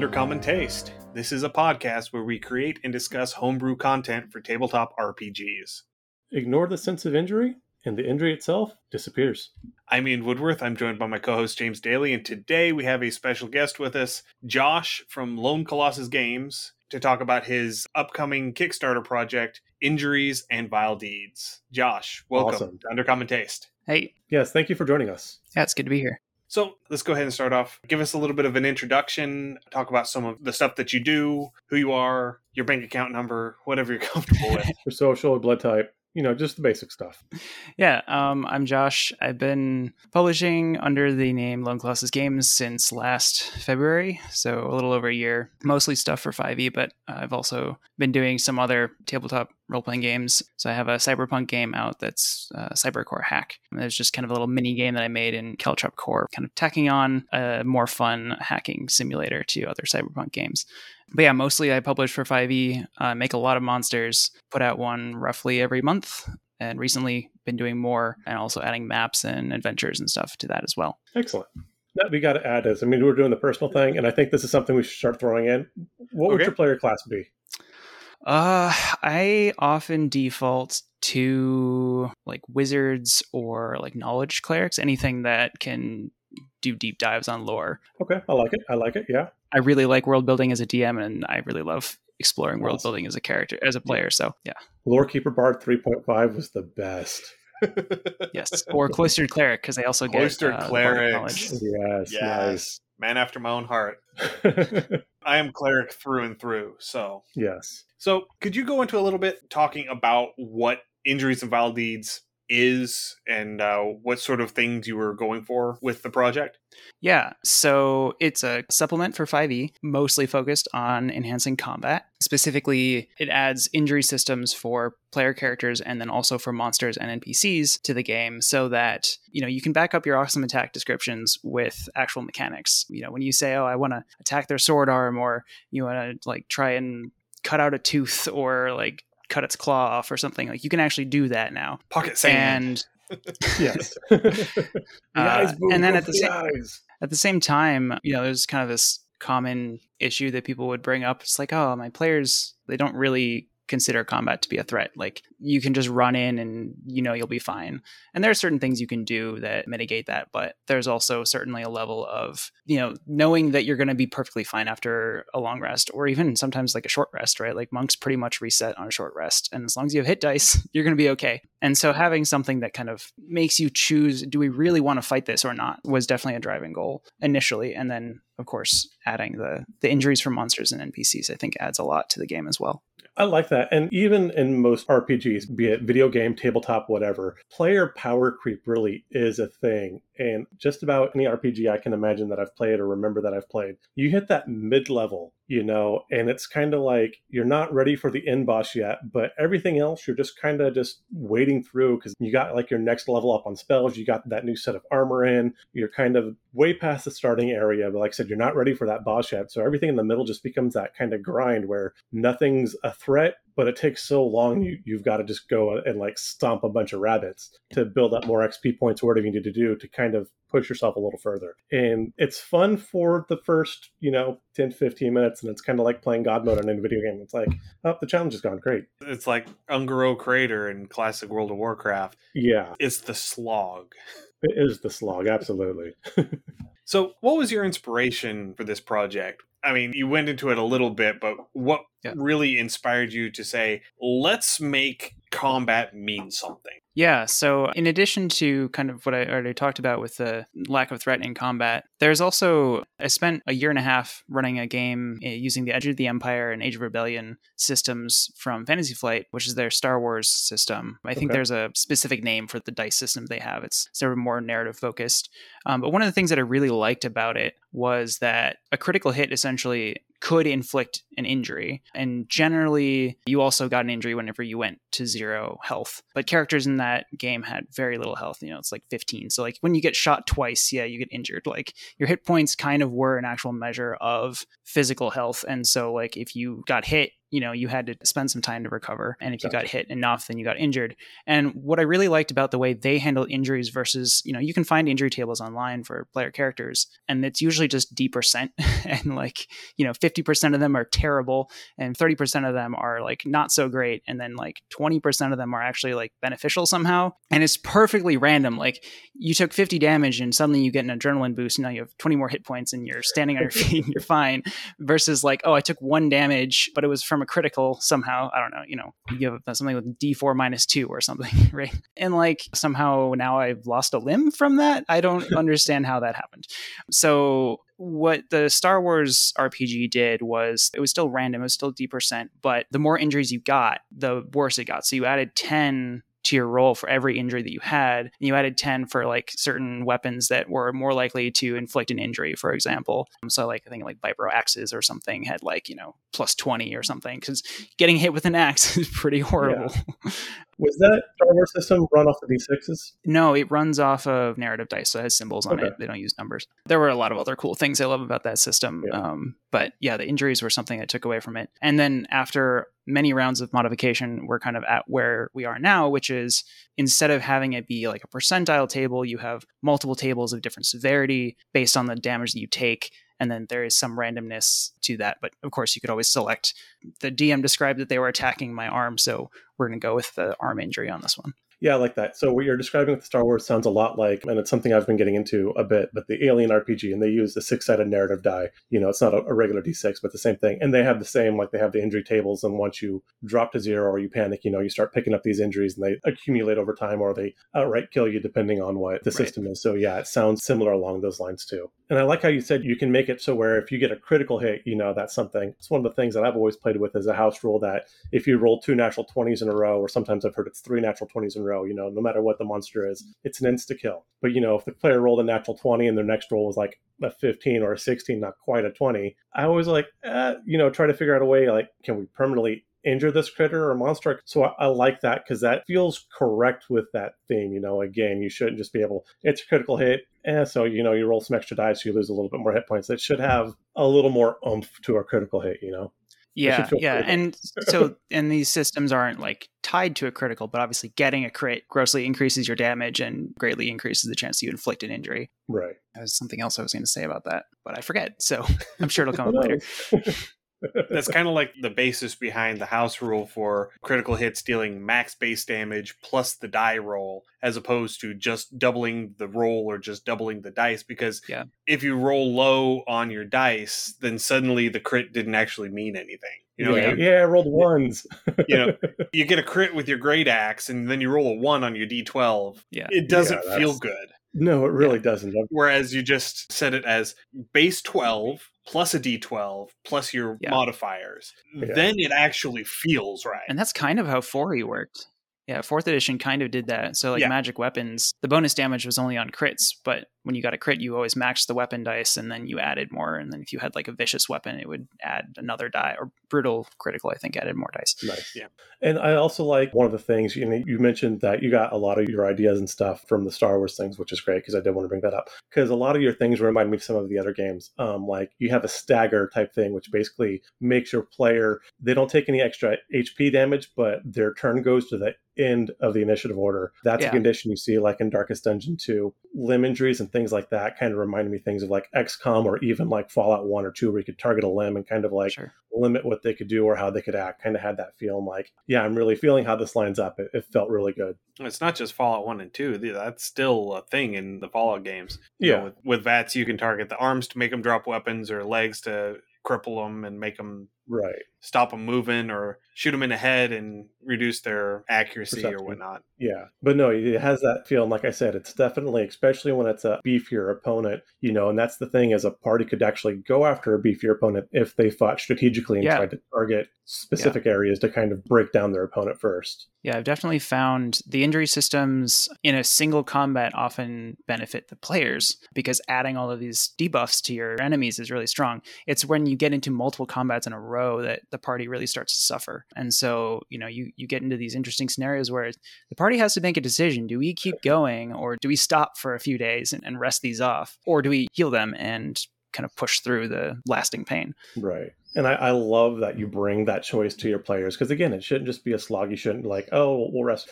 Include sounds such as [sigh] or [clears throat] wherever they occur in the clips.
Hello and welcome to Undercommon Taste. This is a podcast where we create and discuss homebrew content for tabletop RPGs. Ignore the sense of injury, and the injury itself disappears. I'm Ian Woodworth. I'm joined by my co host James Daly, and today we have a special guest with us, Josh from Lone Colossus Games, to talk about his upcoming Kickstarter project, Injuries and Vile Deeds. Josh, welcome Awesome. to Undercommon Taste. Hey, Yes, thank you for joining us. yeah, it's good to be here. So let's go ahead and start off. Give us a little bit of an introduction. Talk about some of the stuff that you do, who you are, your bank account number, whatever you're [laughs] comfortable with. Your social, blood type, you know, just the basic stuff. Yeah, um, I'm Josh. I've been publishing under the name Lone Colossus Games since last February, so a little over a year. Mostly stuff for 5e, but I've also been doing some other tabletop role playing games. So I have a cyberpunk game out that's uh, Cybercore Hack. And there's just kind of a little mini game that I made in Caltrop Core, kind of tacking on a more fun hacking simulator to other cyberpunk games. But yeah, mostly I publish for 5e, uh, make a lot of monsters, put out one roughly every month, and recently been doing more and also adding maps and adventures and stuff to that as well. Excellent. Now we got to add this. I mean, we're doing the personal thing, and I think this is something we should start throwing in. What would your player class be? Uh, I often default to like wizards or like knowledge clerics, anything that can do deep dives on lore. Okay, I like it. I like it. Yeah. I really like world building as a DM, and I really love exploring world building as a character, as a player. So yeah, Lorekeeper Bard 3.5 was the best. [laughs] yes, or cloistered cleric because they also Cloistered get uh, clerics. knowledge. Yes, yes. Man after my own heart. [laughs] I am cleric through and through. So, yes. so could you go into a little bit talking about what injuries and vile deeds is and uh, what sort of things you were going for with the project? Yeah, so it's a supplement for 5e, mostly focused on enhancing combat. Specifically, it adds injury systems for player characters and then also for monsters and NPCs to the game so that, you know, you can back up your awesome attack descriptions with actual mechanics. You know, when you say, "Oh, I want to attack their sword arm," or you want to like try and cut out a tooth or like cut its claw off or something, like you can actually do that now. Pocket sand. And [laughs] Yes. the [laughs] Uh, eyes, and then at for the same- eyes. at the same time, you know, there's kind of this common issue that people would bring up. It's like, oh, my players, they don't really consider combat to be a threat. Like, you can just run in and you know you'll be fine. And there are certain things you can do that mitigate that, but there's also certainly a level of, you know, knowing that you're going to be perfectly fine after a long rest or even sometimes like a short rest, right? Like monks pretty much reset on a short rest. And as long as you have hit dice, [laughs] you're going to be okay. And so having something that kind of makes you choose, do we really want to fight this or not, was definitely a driving goal initially. And then, of course, adding the the injuries from monsters and NPCs, I think adds a lot to the game as well. I like that. And even in most RPGs, be it video game, tabletop, whatever, player power creep really is a thing. And just about any RPG I can imagine that I've played or remember that I've played, you hit that mid level, you know, and it's kind of like you're not ready for the end boss yet, but everything else you're just kind of just wading through because you got like your next level up on spells, you got that new set of armor in, you're kind of way past the starting area. But like I said, you're not ready for that boss yet. So everything in the middle just becomes that kind of grind where nothing's a threat, but it takes so long you, you've got to just go and like stomp a bunch of rabbits to build up more XP points or whatever you need to do to kind of push yourself a little further. And it's fun for the first, you know, 10, 15 minutes. And it's kind of like playing God mode on a video game. It's like, oh, the challenge is gone. Great. It's like Un'Goro Crater in classic World of Warcraft. Yeah, It's the slog. it is the slog. Absolutely. [laughs] So, what was your inspiration for this project? I mean, you went into it a little bit, but what Yeah. really inspired you to say, let's make combat mean something? Yeah, so in addition to kind of what I already talked about with the lack of threat in combat, there's also, I spent a year and a half running a game uh, using the Edge of the Empire and Age of Rebellion systems from Fantasy Flight, which is their Star Wars system. I think there's a specific name for the dice system they have, it's sort of more narrative focused. Um, but one of the things that I really liked about it was that a critical hit essentially could inflict an injury. And generally, you also got an injury whenever you went to zero health. But characters in that game had very little health. You know, it's like 15. So, like, when you get shot twice, yeah, you get injured. Like, your hit points kind of were an actual measure of physical health. And so, like, if you got hit, you know, you had to spend some time to recover. And if you Gotcha. got hit enough, then you got injured. And what I really liked about the way they handle injuries versus, you know, you can find injury tables online for player characters, and it's usually just D percent. [laughs] and like, you know, 50% of them are terrible, and 30% of them are like not so great. And then like 20% of them are actually like beneficial somehow. And it's perfectly random. Like, you took 50 damage, and suddenly you get an adrenaline boost. And now you have 20 more hit points, and you're standing on your [laughs] feet and you're fine. Versus like, oh, I took one damage, but it was from a critical somehow. I don't know, you know, you have something with D4 minus two or something, [laughs] right? And like somehow now I've lost a limb from that. I don't [laughs] understand how that happened. So what the Star Wars RPG did was it was still random, it was still D percent, but the more injuries you got, the worse it got. So you added 10 to your roll for every injury that you had. And you added 10 for like certain weapons that were more likely to inflict an injury, for example. Um, so like I think like vibro axes or something had like, you know, plus 20 or something because getting hit with an axe [laughs] is pretty horrible. [laughs] Was that Star Wars system run off the D6s? No, it runs off of narrative dice, so it has symbols on Okay. it. They don't use numbers. There were a lot of other cool things I love about that system. Yeah. Um, but yeah, the injuries were something that took away from it. And then after many rounds of modification, we're kind of at where we are now, which is instead of having it be like a percentile table, you have multiple tables of different severity based on the damage that you take. And then there is some randomness to that. But of course, you could always select. The DM described that they were attacking my arm, so we're going to go with the arm injury on this one. Yeah, I like that. So what you're describing with Star Wars sounds a lot like, and it's something I've been getting into a bit, but the Alien RPG, and they use the six-sided narrative die. You know, it's not a, a regular D6, but the same thing. And they have the same, like they have the injury tables, and once you drop to zero or you panic, you know, you start picking up these injuries, and they accumulate over time, or they outright kill you depending on what the Right. system is. So yeah, it sounds similar along those lines too. And I like how you said you can make it so where if you get a critical hit, you know, that's something. It's one of the things that I've always played with as a house rule that if you roll two natural 20s in a row, or sometimes I've heard it's three natural 20s in a row, you know, no matter what the monster is, it's an insta kill. But, you know, if the player rolled a natural 20 and their next roll was like a 15 or a 16, not quite a 20, I always like, eh, you know, try to figure out a way like, can we permanently injure this critter or monster? So I, I like that because that feels correct with that theme. You know, again, you shouldn't just be able, it's a critical hit. And so, you know, you roll some extra dice, you lose a little bit more hit points. That should have a little more oomph to a critical hit, you know? Yeah, yeah, critical. and so [laughs] and these systems aren't like tied to a critical, but obviously getting a crit grossly increases your damage and greatly increases the chance you inflict an injury. Right. That was something else I was going to say about that, but I forget. So [laughs] I'm sure it'll come up [laughs] later. Knows? That's kind of like the basis behind the house rule for critical hits dealing max base damage plus the die roll, as opposed to just doubling the roll or just doubling the dice. Because Yeah. if you roll low on your dice, then suddenly the crit didn't actually mean anything. You know, yeah, you, yeah, I rolled ones. you know, [laughs] you get a crit with your great axe, and then you roll a one on your d12. Yeah. It doesn't Yeah, feel good. no, it really doesn't. Whereas you just set it as base 12 plus a d12 plus your Yeah. modifiers. Yeah. Then it actually feels right. And that's kind of how 4e worked. Yeah, fourth edition kind of did that. So like Yeah. magic weapons, the bonus damage was only on crits, but when you got a crit, you always maxed the weapon dice and then you added more. And then if you had like a vicious weapon, it would add another die or brutal critical, I think added more dice. Nice. Yeah. And I also like one of the things, you know, you mentioned that you got a lot of your ideas and stuff from the Star Wars things, which is great because I did want to bring that up. Because a lot of your things remind me of some of the other games. Um, like you have a stagger type thing, which basically makes your player, they don't take any extra HP damage, but their turn goes to the end of the initiative order. That's Yeah. a condition you see like in Darkest Dungeon 2. Limb injuries and things like that kind of remind me things of like XCOM or even like Fallout 1 or 2 where you could target a limb and kind of like sure. limit what they could do or how they could act. Kind of had that feel. I'm like, yeah, I'm really feeling how this lines up. It, it felt really good. It's not just Fallout 1 and 2. That's still a thing in the Fallout games. You know, Yeah. with, with VATS, you can target the arms to make them drop weapons or legs to cripple them and make them Right. stop them moving or shoot them in the head and reduce their accuracy or whatnot. Yeah. But no, it has that feel. And like I said, it's definitely, especially when it's a beefier opponent, you know, and that's the thing is a party could actually go after a beefier opponent if they fought strategically and Yeah. tried to target specific areas to kind of break down their opponent first. Yeah, I've definitely found the injury systems in a single combat often benefit the players because adding all of these debuffs to your enemies is really strong. It's when you get into multiple combats in a row that the party really starts to suffer. And so, you know, you, you get into these interesting scenarios where the party has to make a decision. Do we keep going or do we stop for a few days and, and rest these off? Or do we heal them and kind of push through the lasting pain. Right. And I, I love that you bring that choice to your players because again, it shouldn't just be a slog. You shouldn't like, oh, we'll rest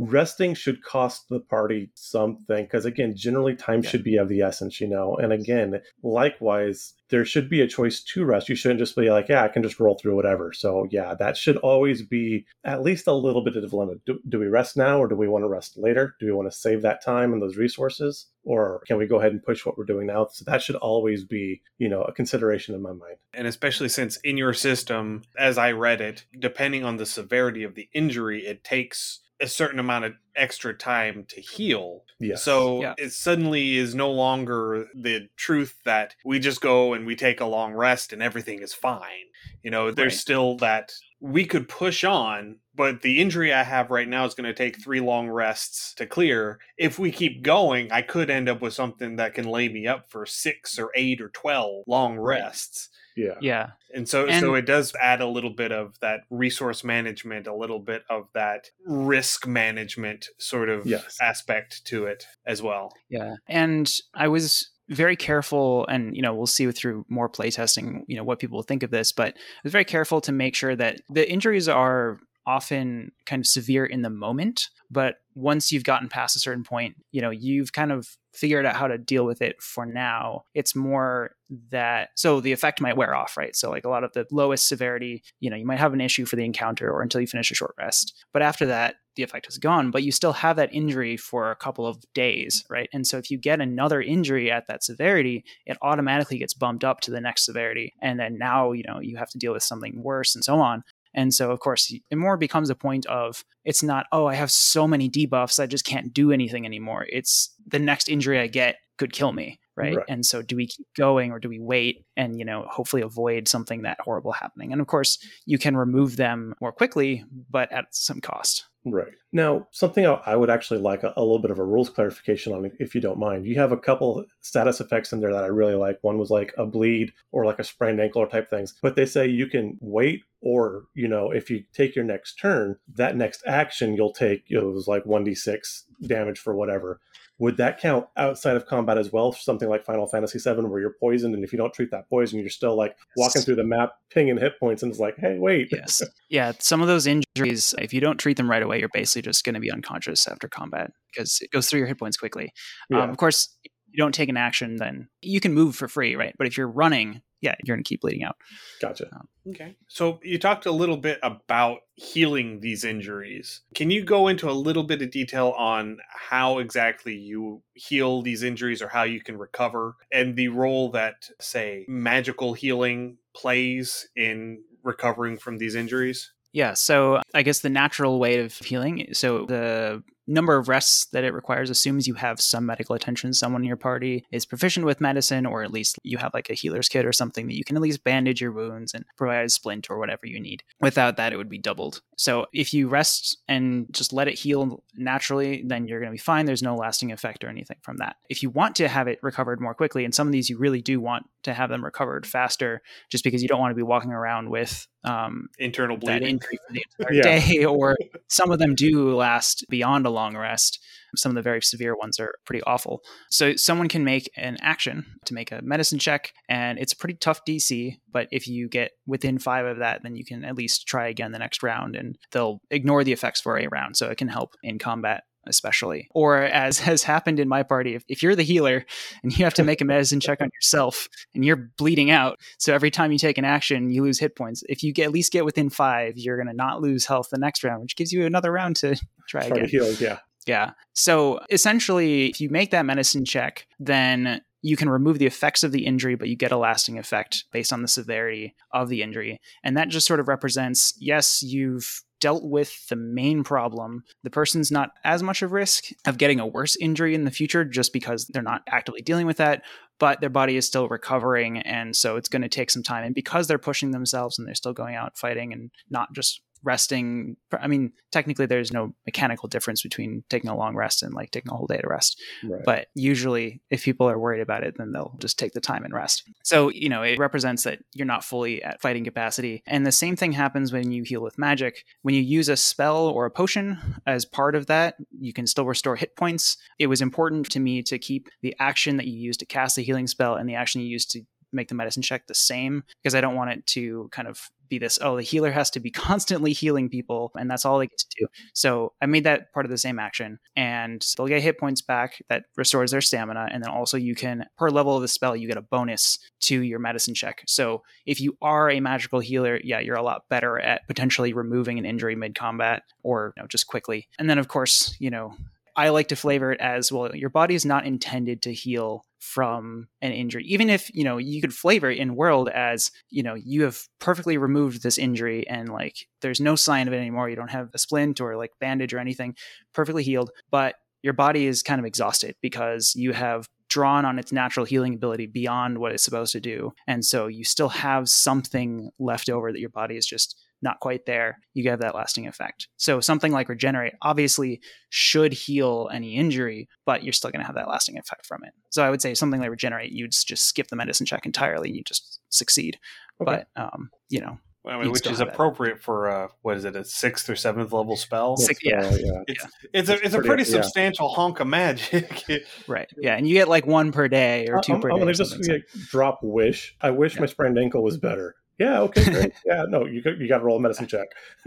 resting should cost the party something because again generally time yeah. should be of the essence you know? And again likewise there should be a choice to rest. You shouldn't just be like yeah i can just roll through whatever. So yeah that should always be at least a little bit of dilemma do, do we rest now or do we want to rest later? Do we want to save that time and those resources or can we go ahead and push what we're doing now? So that should always be you know a consideration in my mind. And especially since in your system as i read it depending on the severity of the injury it takes a certain amount of extra time to heal. Yes. So yeah. it suddenly is no longer the truth that we just go and we take a long rest and everything is fine. You know, there's right. still that we could push on, but the injury I have right now is going to take three long rests to clear. If we keep going, I could end up with something that can lay me up for six or eight or 12 long rests. Yeah. Yeah. And so and, so it does add a little bit of that resource management, a little bit of that risk management sort of yes. aspect to it as well. Yeah. And I was very careful and you know we'll see through more playtesting you know what people think of this but I was very careful to make sure that the injuries are often kind of severe in the moment but once you've gotten past a certain point you know you've kind of figured out how to deal with it for now. It's more that so the effect might wear off right? So like a lot of the lowest severity you know you might have an issue for the encounter or until you finish a short rest. But after that the effect is gone but you still have that injury for a couple of days right? And so if you get another injury at that severity it automatically gets bumped up to the next severity. And then now you know you have to deal with something worse and so on and so, of course, it more becomes a point of it's not, oh, I have so many debuffs, I just can't do anything anymore. It's the next injury I get could kill me. Right? right? And so, do we keep going or do we wait and, you know, hopefully avoid something that horrible happening? And of course, you can remove them more quickly, but at some cost. Right. Now, something I would actually like a, a, little bit of a rules clarification on, if you don't mind. You have a couple status effects in there that I really like. One was like a bleed or like a sprained ankle or type things, but they say you can wait or, you know, if you take your next turn, that next action you'll take, it was like 1d6 damage for whatever would that count outside of combat as well? For something like final fantasy 7 where you're poisoned and if you don't treat that poison you're still like walking through the map pinging hit points and it's like hey wait. Yes. Yeah some of those injuries if you don't treat them right away you're basically just going to be unconscious after combat because it goes through your hit points quickly. Yeah. um, of course you don't take an action then you can move for free right? But if you're running yeah, you're going to keep bleeding out. Gotcha. Um, okay. So you talked a little bit about healing these injuries. Can you go into a little bit of detail on how exactly you heal these injuries or how you can recover and the role that, say, magical healing plays in recovering from these injuries? Yeah, so I guess the natural way of healing. So the number of rests that it requires assumes you have some medical attention. Someone in your party is proficient with medicine, or at least you have like a healer's kit or something that you can at least bandage your wounds and provide a splint or whatever you need. Without that, it would be doubled. So if you rest and just let it heal naturally, then you're going to be fine. There's no lasting effect or anything from that. If you want to have it recovered more quickly, and some of these you really do want to have them recovered faster, just because you don't want to be walking around with um, internal bleeding injury for the [laughs] entire yeah. day, [laughs] or some of them do last beyond a long rest. Some of the very severe ones are pretty awful. So someone can make an action to make a medicine check, and it's a pretty tough DC. But if you get within five of that, then you can at least try again the next round, and they'll ignore the effects for a round, so it can help in combat especially. Or as [laughs] has happened in my party, if, if, you're the healer and you have to make a medicine check on yourself and you're bleeding out, so every time you take an action, you lose hit points. If you get at least get within five, you're going to not lose health the next round, which gives you another round to [laughs] try, try again. To heal, yeah. Yeah. So essentially, if you make that medicine check, then you can remove the effects of the injury, but you get a lasting effect based on the severity of the injury. And that just sort of represents yes, you've dealt with the main problem. The person's not as much of risk of getting a worse injury in the future just because they're not actively dealing with that, but their body is still recovering. And so it's going to take some time. And because they're pushing themselves and they're still going out fighting and not just resting i mean technically there's no mechanical difference between taking a long rest and like taking a whole day to rest. Right. but usually if people are worried about it then they'll just take the time and rest. So you know it represents that you're not fully at fighting capacity. And the same thing happens when you heal with magic. When you use a spell or a potion as part of that you can still restore hit points. It was important to me to keep the action that you use to cast the healing spell and the action you use to make the medicine check the same because I don't want it to kind of be this oh the healer has to be [laughs] constantly healing people and that's all they get to do so i made that part of the same action and they'll get hit points back that restores their stamina and then also you can per level of the spell you get a bonus to your medicine check so if you are a magical healer yeah you're a lot better at potentially removing an injury mid combat or you know, just quickly and then of course you know I like to flavor it as well. Your body is not intended to heal from an injury. Even if, you know, you could flavor it in world as, you know, you have perfectly removed this injury and like there's no sign of it anymore. You don't have a splint or like bandage or anything, perfectly healed. But your body is kind of exhausted because you have drawn on its natural healing ability beyond what it's supposed to do. And so you still have something left over that your body is just not quite there, you have that lasting effect. So something like regenerate obviously should heal any injury, but you're still going to have that lasting effect from it. So I would say something like regenerate, you'd just skip the medicine check entirely and you just succeed. Okay. But um, you know, I mean, which is appropriate that. for uh, what is it, a sixth or seventh level spell? Six, yeah, uh, yeah. It's, it's a it's a pretty, substantial yeah. honk of magic. [laughs] right. Yeah, and you get like one per day or 2 I'm, per I'm day. I'm gonna just like. drop wish. I wish yeah. my sprained ankle was better. Yeah. Okay. Great. yeah. No, you you got to roll a medicine check. [laughs]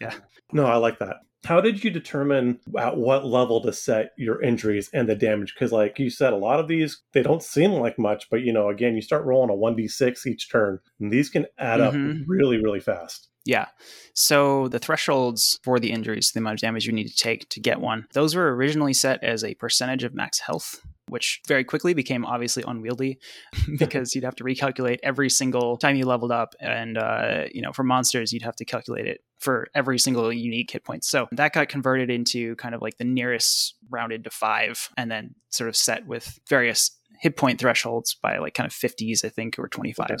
yeah. No, I like that. How did you determine at what level to set your injuries and the damage? Because, like you said, a lot of these they don't seem like much, but you know, again, you start rolling a one d six each turn, and these can add mm-hmm. up really, really fast. Yeah. So the thresholds for the injuries, the amount of damage you need to take to get one, those were originally set as a percentage of max health which very quickly became obviously unwieldy [laughs] because you'd have to recalculate every single time you leveled up. And, uh, you know, for monsters, you'd have to calculate it for every single unique hit point. So that got converted into kind of like the nearest rounded to five and then sort of set with various hit point thresholds by like kind of 50s, I think, or 25s. Okay.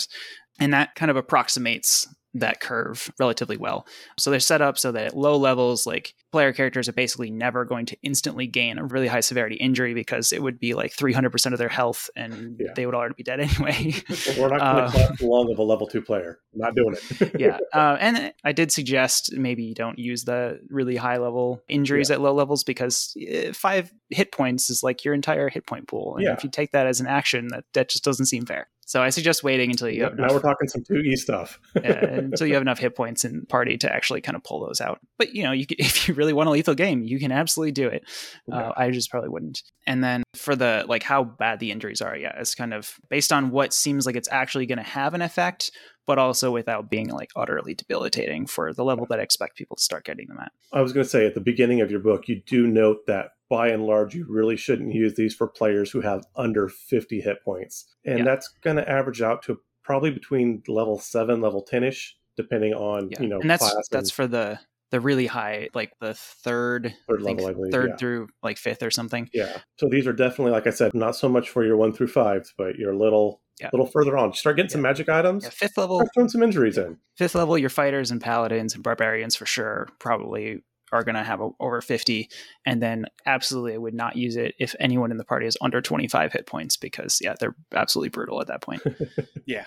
And that kind of approximates that curve relatively well. So they're set up so that at low levels, like player characters are basically never going to instantly gain a really high severity injury because it would be like 300% of their health and yeah. they would already be dead [laughs] anyway. [laughs] We're not going to uh, long of a level two player. not doing it. [laughs] yeah. Uh, and I did suggest maybe you don't use the really high level injuries yeah. at low levels because eh, five hit points is like your entire hit point pool. And yeah. if you take that as an action, that, that just doesn't seem fair. So I suggest waiting until you yeah, have enough, now we're talking some 2e stuff. [laughs] uh, [laughs] until you have enough hit points in party to actually kind of pull those out. But you know, you can, [laughs] if you really want a lethal game, you can absolutely do it. Uh, I just probably wouldn't. And then for the like how bad the injuries are, yeah, it's kind of based on what seems like it's actually going to have an effect, but also without being like utterly debilitating for the level that I expect people to start getting them at. I was going to say at the beginning of your book, you do note that by and large, you really shouldn't use these for players who have under 50 hit points. And yeah. that's going to average out to probably between level 7, level 10 ish, depending on, yeah. you know, and that's, that's for the the really high, like the third, third level, I believe, third yeah. through like fifth or something. Yeah. So these are definitely, like I said, not so much for your one through fives, but your little, yeah. little further on. You start getting yeah. some magic items. Yeah, fifth level, start throwing some injuries in. Fifth level, your fighters and paladins and barbarians for sure. Probably are going to have a, over 50 and then absolutely i would not use it if anyone in the party is under 25 hit points because yeah they're absolutely brutal at that point [laughs] yeah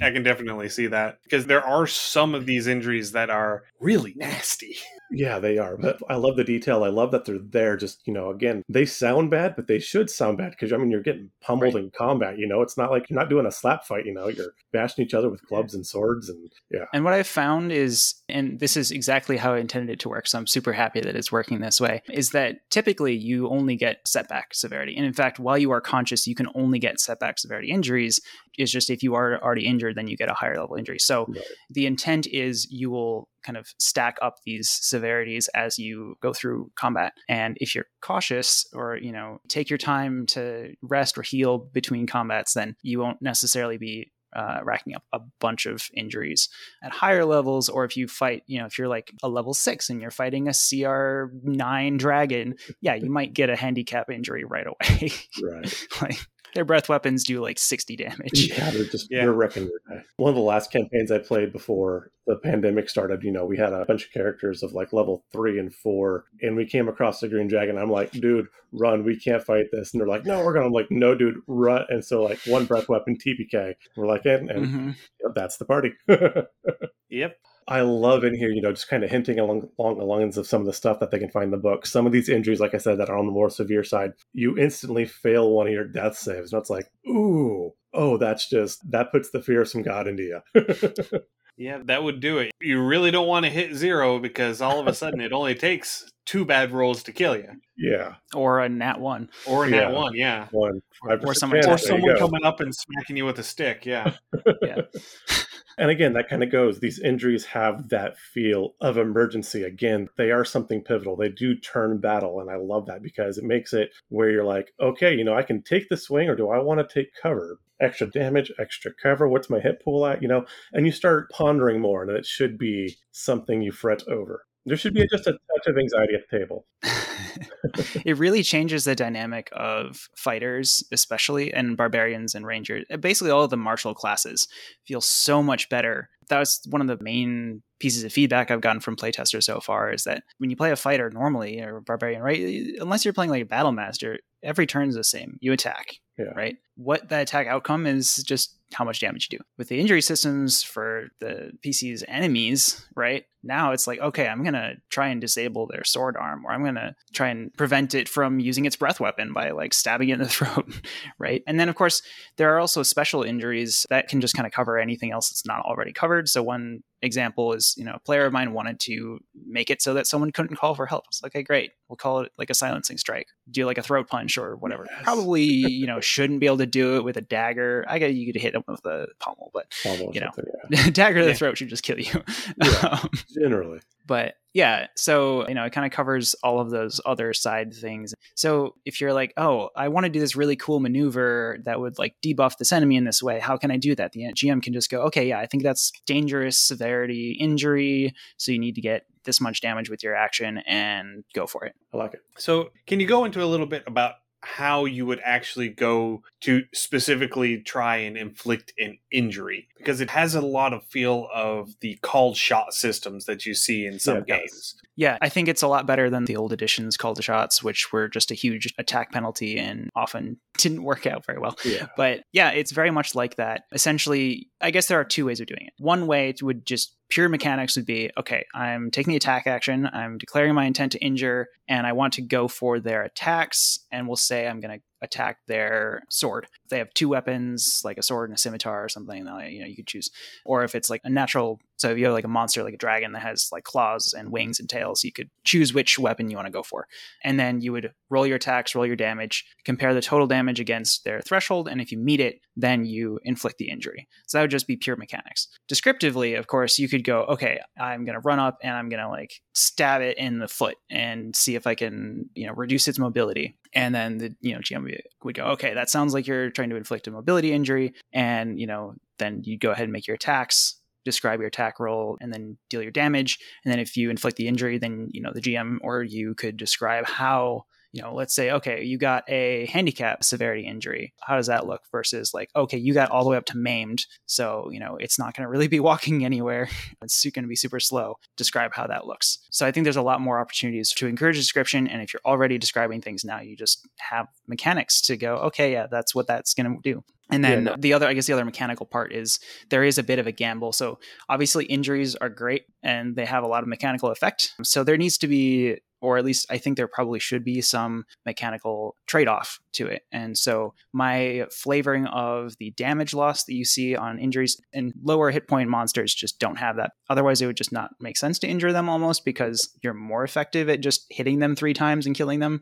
i can definitely see that because there are some of these injuries that are really nasty yeah they are but i love the detail i love that they're there just you know again they sound bad but they should sound bad because i mean you're getting pummeled right. in combat you know it's not like you're not doing a slap fight you know you're bashing each other with clubs and swords and yeah and what i've found is and this is exactly how i intended it to work so i'm super happy that it's working this way is that typically you only get setback severity. And in fact, while you are conscious, you can only get setback severity injuries. It's just if you are already injured, then you get a higher level injury. So right. the intent is you will kind of stack up these severities as you go through combat. And if you're cautious or, you know, take your time to rest or heal between combats, then you won't necessarily be uh, racking up a bunch of injuries at higher levels, or if you fight, you know, if you're like a level six and you're fighting a CR nine dragon, yeah, you [laughs] might get a handicap injury right away. [laughs] Right. like their breath weapons do like 60 damage. Yeah, they're just [laughs] yeah. they're wrecking your guy. One of the last campaigns I played before the pandemic started, you know, we had a bunch of characters of like level three and four, and we came across the green dragon. I'm like, dude, run, we can't fight this. And they're like, no, we're gonna. I'm like, no, dude, run. And so like one breath weapon TPK. We're like, and, and mm-hmm. that's the party. [laughs] yep. I love in here, you know, just kind of hinting along, along the lines of some of the stuff that they can find in the book. Some of these injuries, like I said, that are on the more severe side, you instantly fail one of your death saves. And it's like, ooh, oh, that's just that puts the fear of some god into you. [laughs] yeah, that would do it. You really don't want to hit zero because all of a sudden it only takes two bad rolls to kill you. Yeah. Or a nat one. Or a nat one, yeah. One. Or someone, or someone coming up and smacking you with a stick, yeah. [laughs] yeah. [laughs] And again, that kind of goes. These injuries have that feel of emergency. Again, they are something pivotal. They do turn battle. And I love that because it makes it where you're like, okay, you know, I can take the swing or do I want to take cover? Extra damage, extra cover. What's my hit pool at? You know, and you start pondering more, and it should be something you fret over. There should be just a touch of anxiety at the table. [laughs] [laughs] it really changes the dynamic of fighters, especially and barbarians and rangers. Basically, all of the martial classes feel so much better. That was one of the main pieces of feedback I've gotten from playtesters so far is that when you play a fighter normally or barbarian, right? Unless you're playing like a battle master, every turn is the same. You attack, yeah. right? What the attack outcome is just how much damage you do. With the injury systems for the PC's enemies, right? Now it's like, okay, I'm going to try and disable their sword arm, or I'm going to try and prevent it from using its breath weapon by like stabbing it in the [laughs] throat, right? And then, of course, there are also special injuries that can just kind of cover anything else that's not already covered. So, one example is, you know, a player of mine wanted to make it so that someone couldn't call for help. It's like, okay, great. We'll call it like a silencing strike. Do like a throat punch or whatever. Yes. Probably, you know, shouldn't be able to do it with a dagger. I got you could hit him with a pommel, but pommel you know, yeah. [laughs] dagger to the throat should just kill you. Yeah, [laughs] um, generally. But yeah, so you know, it kind of covers all of those other side things. So if you're like, oh, I want to do this really cool maneuver that would like debuff this enemy in this way, how can I do that? The GM can just go, okay, yeah, I think that's dangerous severity injury, so you need to get this much damage with your action and go for it. I like it. So can you go into a little bit about how you would actually go to specifically try and inflict an injury because it has a lot of feel of the called shot systems that you see in some yeah, games. Yeah, I think it's a lot better than the old editions called shots, which were just a huge attack penalty and often [laughs] didn't work out very well. Yeah. But yeah, it's very much like that. Essentially, I guess there are two ways of doing it. One way would just pure mechanics would be okay, I'm taking the attack action, I'm declaring my intent to injure, and I want to go for their attacks, and we'll say I'm going to attack their sword. If they have two weapons, like a sword and a scimitar or something, you know, you could choose. Or if it's like a natural, so if you have like a monster like a dragon that has like claws and wings and tails, you could choose which weapon you want to go for. And then you would roll your attacks, roll your damage, compare the total damage against their threshold, and if you meet it, then you inflict the injury. So that would just be pure mechanics. Descriptively, of course, you could go, okay, I'm going to run up and I'm going to like stab it in the foot and see if I can, you know, reduce its mobility. And then the, you know, GM would go, okay, that sounds like you're trying to inflict a mobility injury. And, you know, then you go ahead and make your attacks, describe your attack roll, and then deal your damage. And then if you inflict the injury, then, you know, the GM or you could describe how you know, let's say, okay, you got a handicap severity injury. How does that look versus like, okay, you got all the way up to maimed. So, you know, it's not going to really be [laughs] walking anywhere. It's going to be super slow. Describe how that looks. So I think there's a lot more opportunities to encourage description. And if you're already describing things now, you just have mechanics to go, okay, yeah, that's what that's going to do. And then yeah. the other, I guess, the other mechanical part is there is a bit of a gamble. So obviously, injuries are great and they have a lot of mechanical effect. So there needs to be or at least I think there probably should be some mechanical trade off to it. And so my flavoring of the damage loss that you see on injuries and lower hit point monsters just don't have that. Otherwise, it would just not make sense to injure them almost because you're more effective at just hitting them three times and killing them.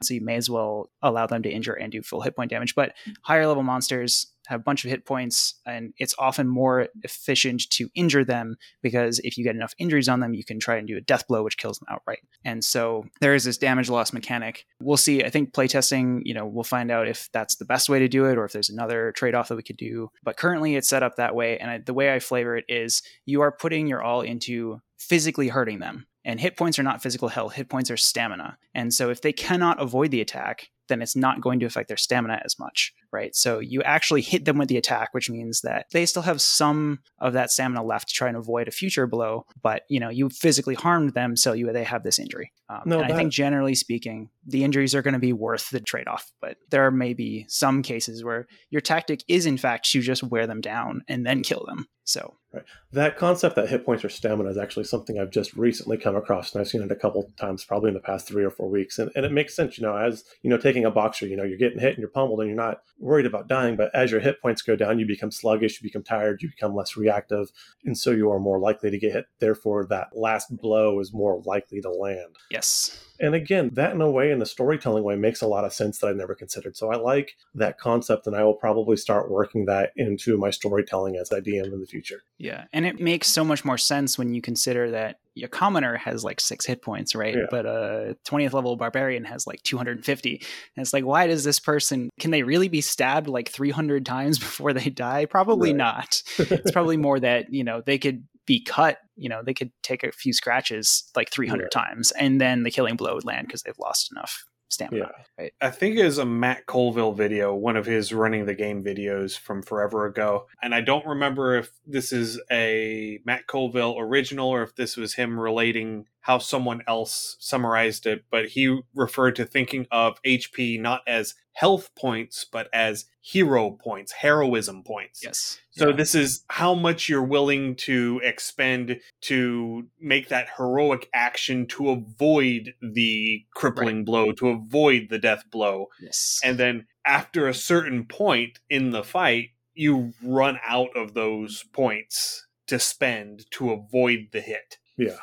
So you may as well allow them to injure and do full hit point damage. But higher level monsters, have a bunch of hit points, and it's often more efficient to injure them because if you get enough injuries on them, you can try and do a death blow, which kills them outright. And so there is this damage loss mechanic. We'll see. I think playtesting, you know, we'll find out if that's the best way to do it or if there's another trade off that we could do. But currently, it's set up that way. And I, the way I flavor it is you are putting your all into physically hurting them. And hit points are not physical health, hit points are stamina. And so if they cannot avoid the attack, then it's not going to affect their stamina as much, right? So you actually hit them with the attack, which means that they still have some of that stamina left to try and avoid a future blow, but you know you physically harmed them, so you they have this injury. Um, no, that... I think generally speaking, the injuries are going to be worth the trade-off, but there may be some cases where your tactic is in fact to just wear them down and then kill them. So right. that concept that hit points or stamina is actually something I've just recently come across, and I've seen it a couple times, probably in the past three or four weeks, and, and it makes sense. You know, as you know, taking a boxer, you know, you're getting hit and you're pummeled, and you're not worried about dying, but as your hit points go down, you become sluggish, you become tired, you become less reactive, and so you are more likely to get hit. Therefore, that last blow is more likely to land. Yes. And again, that in a way, in a storytelling way, makes a lot of sense that I never considered. So I like that concept, and I will probably start working that into my storytelling as I DM in the future. Yeah. And it makes so much more sense when you consider that your commoner has like six hit points, right? Yeah. But uh, a 20th level barbarian has like 250. And it's like, why does this person, can they really be stabbed like 300 times [laughs] before they die? Probably Right. not. [laughs] It's probably more that, you know, they could be cut, you know, they could take a few scratches like 300 Right. times and then the killing blow would land because they've lost enough stamina. Yeah. I think it was a Matt Colville video, one of his running the game videos from forever ago. And I don't remember if this is a Matt Colville original or if this was him relating how someone else summarized it. But he referred to thinking of HP not as health points, but as hero points, heroism points. Yes. So Yeah. this is how much you're willing to expend to make that heroic action to avoid the crippling blow, to avoid the death blow. Yes. And then after a certain point in the fight, you run out of those points to spend to avoid the hit. Yeah.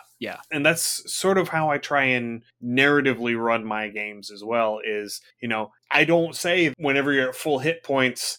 And that's sort of how I try and narratively run my games as well is, you know, I don't say whenever you're at full hit points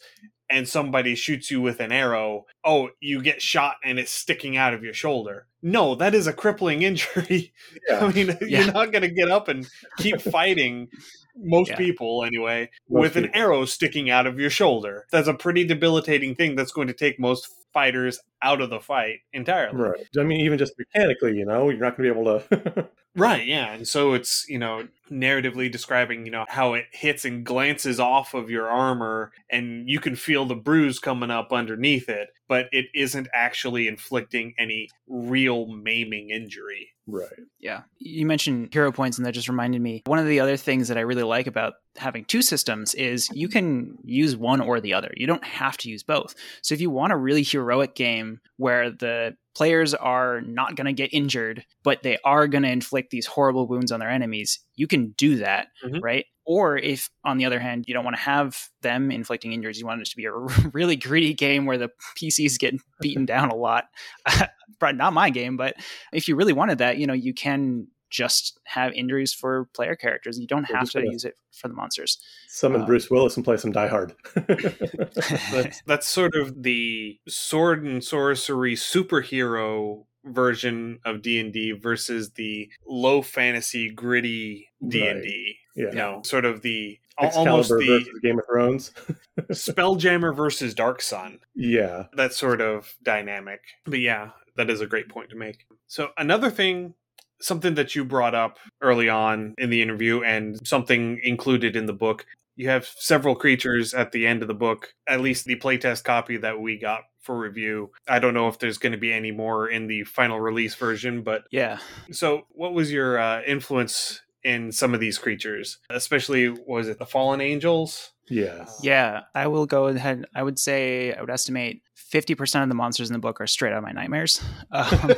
and somebody shoots you with an arrow, oh, you get shot and it's sticking out of your shoulder. No, that is a crippling [laughs] injury. Yeah. I mean, [laughs] Yeah. you're not going to get up and keep [laughs] fighting. Most Yeah. people, anyway, Most with an arrow sticking out of your shoulder. That's a pretty debilitating thing that's going to take most fighters out of the fight entirely. Right. I mean, even just mechanically, you know, you're not going to be able to. [laughs] Right, yeah. And so it's, you know, narratively describing, you know, how it hits and glances off of your armor and you can feel the bruise coming up underneath it, but it isn't actually inflicting any real maiming injury. right. Yeah. You mentioned hero points, and that just reminded me. One of the other things that I really like about having two systems is you can use one or the other. You don't have to use both. So if you want a really heroic game where the players are not going to get injured, but they are going to inflict these horrible wounds on their enemies, you can do that, Mhm. right? Or if, on the other hand, you don't want to have them inflicting injuries, you want it to be a [laughs] really greedy game where the PCs get beaten down a lot. [laughs] Not my game, but if you really wanted that, you know, you can just have injuries for player characters. You don't have to use it for the monsters. Summon Uh, Bruce Willis and play some Die Hard. [laughs] That's, that's sort of the sword and sorcery superhero version of D&D versus the low fantasy gritty D&D. yeah. You know, sort of the Excalibur almost the Game of Thrones. [laughs] Spelljammer versus Dark Sun. yeah. that sort of dynamic. But yeah, that is a great point to make. So another thing, something that you brought up early on in the interview and something included in the book, you have several creatures at the end of the book, at least the playtest copy that we got for review. I don't know if there's going to be any more in the final release version, but yeah. so what was your uh, influence in some of these creatures? Especially was it the fallen angels? Yeah. Yeah. I will go ahead. I would say, I would estimate 50% of the monsters in the book are straight out of my nightmares. [laughs] Um,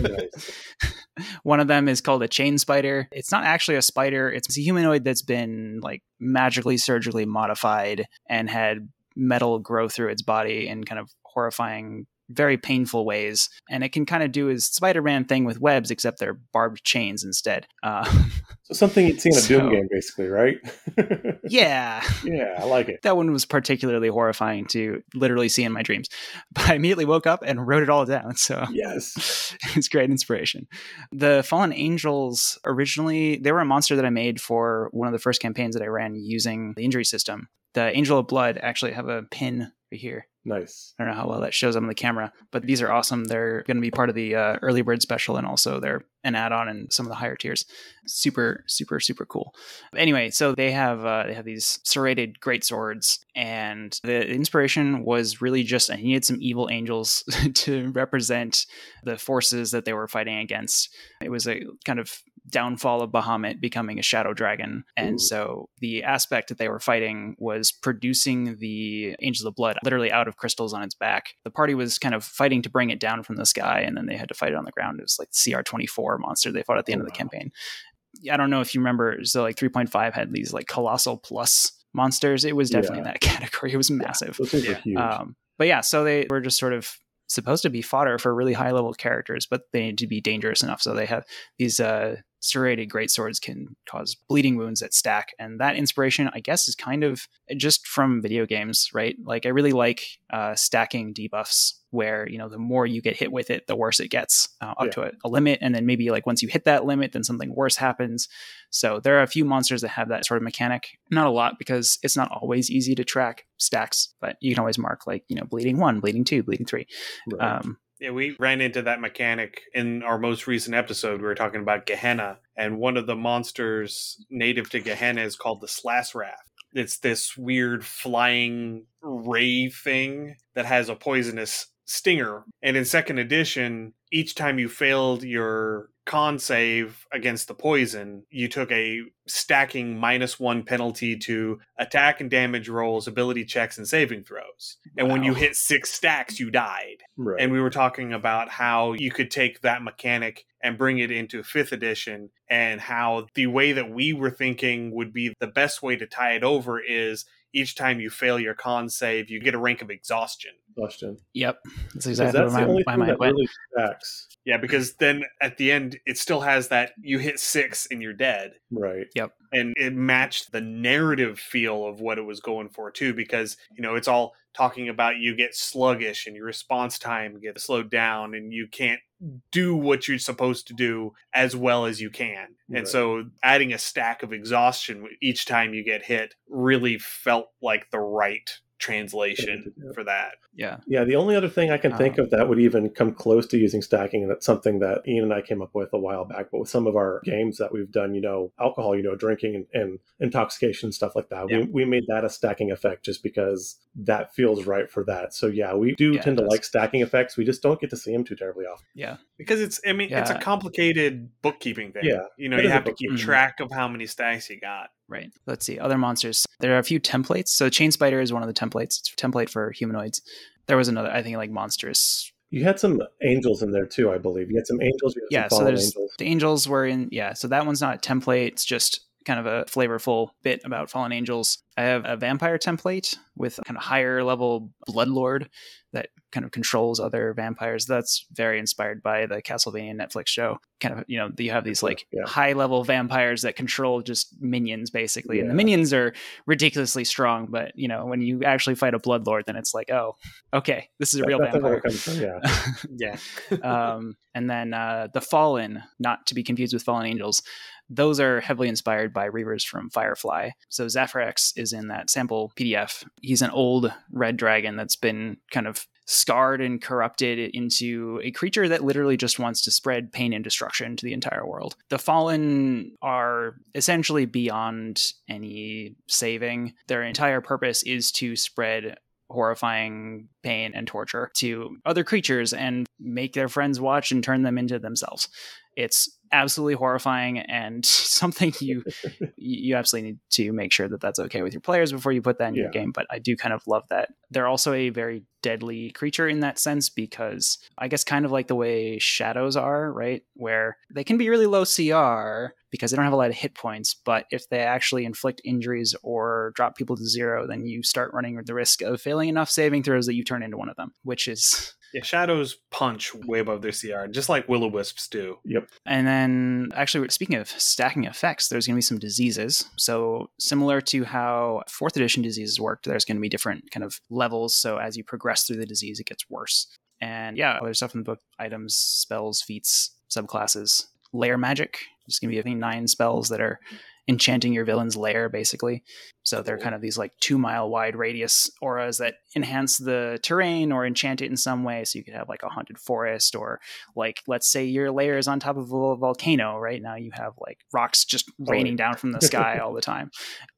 [laughs] One of them is called a chain spider. It's not actually a spider. It's a humanoid that's been like magically surgically modified and had metal grow through its body in kind of horrifying, very painful ways. And it can kind of do his Spider-Man thing with webs, except they're barbed chains instead. Uh, So something you'd see in a So- Doom game, basically, right? [laughs] yeah, yeah, I like it. that one was particularly horrifying to literally see in my dreams. [laughs] But I immediately woke up and wrote it all down. [laughs] So Yes. it's great inspiration. The Fallen Angels originally they were a monster that I made for one of the first campaigns that I ran using the injury system. The Angel of Blood actually have a pin right here. Nice. I don't know how well that shows up on the camera, but these are awesome. They're going to be part of the uh, early bird special, and also they're an add-on in some of the higher tiers. Super, super, super cool. Anyway, so they have uh, they have these serrated great swords, and the inspiration was really just I needed some evil angels [laughs] to represent the forces that they were fighting against. It was a kind of downfall of Bahamut becoming a shadow dragon. And Ooh. so the aspect that they were fighting was producing the Angels of Blood literally out of crystals on its back. The party was kind of fighting to bring it down from the sky, and then they had to fight it on the ground. It was like the CR24 monster they fought at the end Oh, of the wow. campaign. I don't know if you remember, so like 3.5 had these like colossal plus monsters. It was definitely in that [laughs] category. It was massive. Yeah. Um, but yeah, so they were just sort of supposed to be fodder for really high level characters, but they need to be dangerous enough. So they have these uh, serrated great swords can cause bleeding wounds that stack, and that inspiration, I guess, is kind of just from video games, right? Like I really like uh, stacking debuffs where you know the more you get hit with it, the worse it gets uh, up Yeah. to a, a limit, and then maybe like once you hit that limit, then something worse happens. So there are a few monsters that have that sort of mechanic. Not a lot because it's not always easy to track stacks, but you can always mark like you know bleeding one, bleeding two, bleeding three. Right. Um, Yeah, we ran into that mechanic in our most recent episode. We were talking about Gehenna, and one of the monsters native to Gehenna is called the Slasrath. It's this weird flying ray thing that has a poisonous stinger. And in second edition, each time you failed your con save against the poison, you took a stacking minus one penalty to attack and damage rolls, ability checks, and saving throws. And when you hit six stacks, you died. right. And we were talking about how you could take that mechanic and bring it into fifth edition, and how the way that we were thinking would be the best way to tie it over is each time you fail your con save, you get a rank of exhaustion. Question. yep, that's 'Cause exactly that's where the my, only my thing mind that went. really stacks. Yeah, because then at the end, it still has that you hit six and you're dead. Right. Yep. And it matched the narrative feel of what it was going for too because you know it's all talking about you get sluggish and your response time gets slowed down and you can't do what you're supposed to do as well as you can and Right. so adding a stack of exhaustion each time you get hit really felt like the right translation for that. Yeah, Yeah, the only other thing I can think Um, of that would even come close to using stacking, and that's something that Ian and I came up with a while back, but with some of our games that we've done, you know, alcohol, you know, drinking and, and intoxication, stuff like that, Yeah. we, we made that a stacking effect just because that feels right for that. So, yeah, we do Yeah, tend to like stacking effects. We just don't get to see them too terribly often. yeah, because it's i mean it's a complicated bookkeeping thing. Yeah, you know it you have to keep track of how many stacks you got right. Let's see other monsters. There are a few templates. So chain spider is one of the templates. It's a template for humanoids. There was another, I think, like monstrous You had some angels in there too, I believe. You had some angels. You had yeah some so there's angels. the angels were in yeah so that one's not a template it's just kind of a flavorful bit about fallen angels. I have a vampire template with kind of higher level bloodlord that kind of controls other vampires. That's very inspired by the castlevania netflix show. Kind of you know you have these like Yeah. high level vampires that control just minions basically. And the minions are ridiculously strong but you know when you actually fight a bloodlord then it's like oh okay this is a real that's vampire. from, yeah. [laughs] yeah. Um, and then uh, the Fallen, not to be confused with Fallen Angels, those are heavily inspired by Reavers from Firefly. So Zaphrax is in that sample PDF. He's an old red dragon that's been kind of scarred and corrupted into a creature that literally just wants to spread pain and destruction to the entire world. The Fallen are essentially beyond any saving. Their entire purpose is to spread horrifying pain and torture to other creatures and make their friends watch and turn them into themselves. It's absolutely horrifying and [laughs] something [laughs] you you absolutely need to make sure that that's okay with your players before you put that in your game. But I do kind of love that they're also a very deadly creature in that sense because I guess kind of like the way shadows are, right? Where they can be really low CR because they don't have a lot of hit points, but if they actually inflict injuries or drop people to zero, then you start running the risk of failing enough saving throws that you turn into one of them, which is Yeah, shadows punch way above their CR, just like will o wisps do. Yep. And then, actually, speaking of stacking effects, there's going to be some diseases. So, similar to how fourth edition diseases worked, there's going to be different kind of levels. So, as you progress through the disease, it gets worse. And yeah, other stuff in the book items, spells, feats, subclasses, lair magic. There's going to be, I think, nine spells that are enchanting your villain's lair, basically. So they're kind of these like two mile wide radius auras that enhance the terrain or enchant it in some way. So you could have like a haunted forest or like let's say your lair is on top of a volcano right now you have like rocks just raining down from the sky [laughs] all the time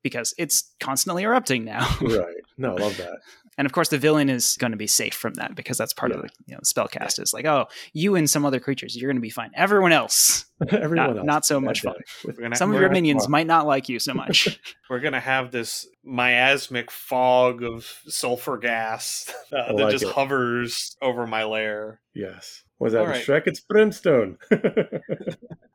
because it's constantly erupting now right. No, I love that. And of course the villain is going to be safe from that because that's part of the you know spell cast is like oh you and some other creatures you're going to be fine everyone else [laughs] Everyone not, else. not so much fun day. With- We're gonna some of your gonna- minions might not like you so [laughs] much we're gonna have this miasmic fog of sulfur gas [laughs] uh, that like just it. hovers over my lair. Yes. Was that All right. Shrek? It's Brimstone.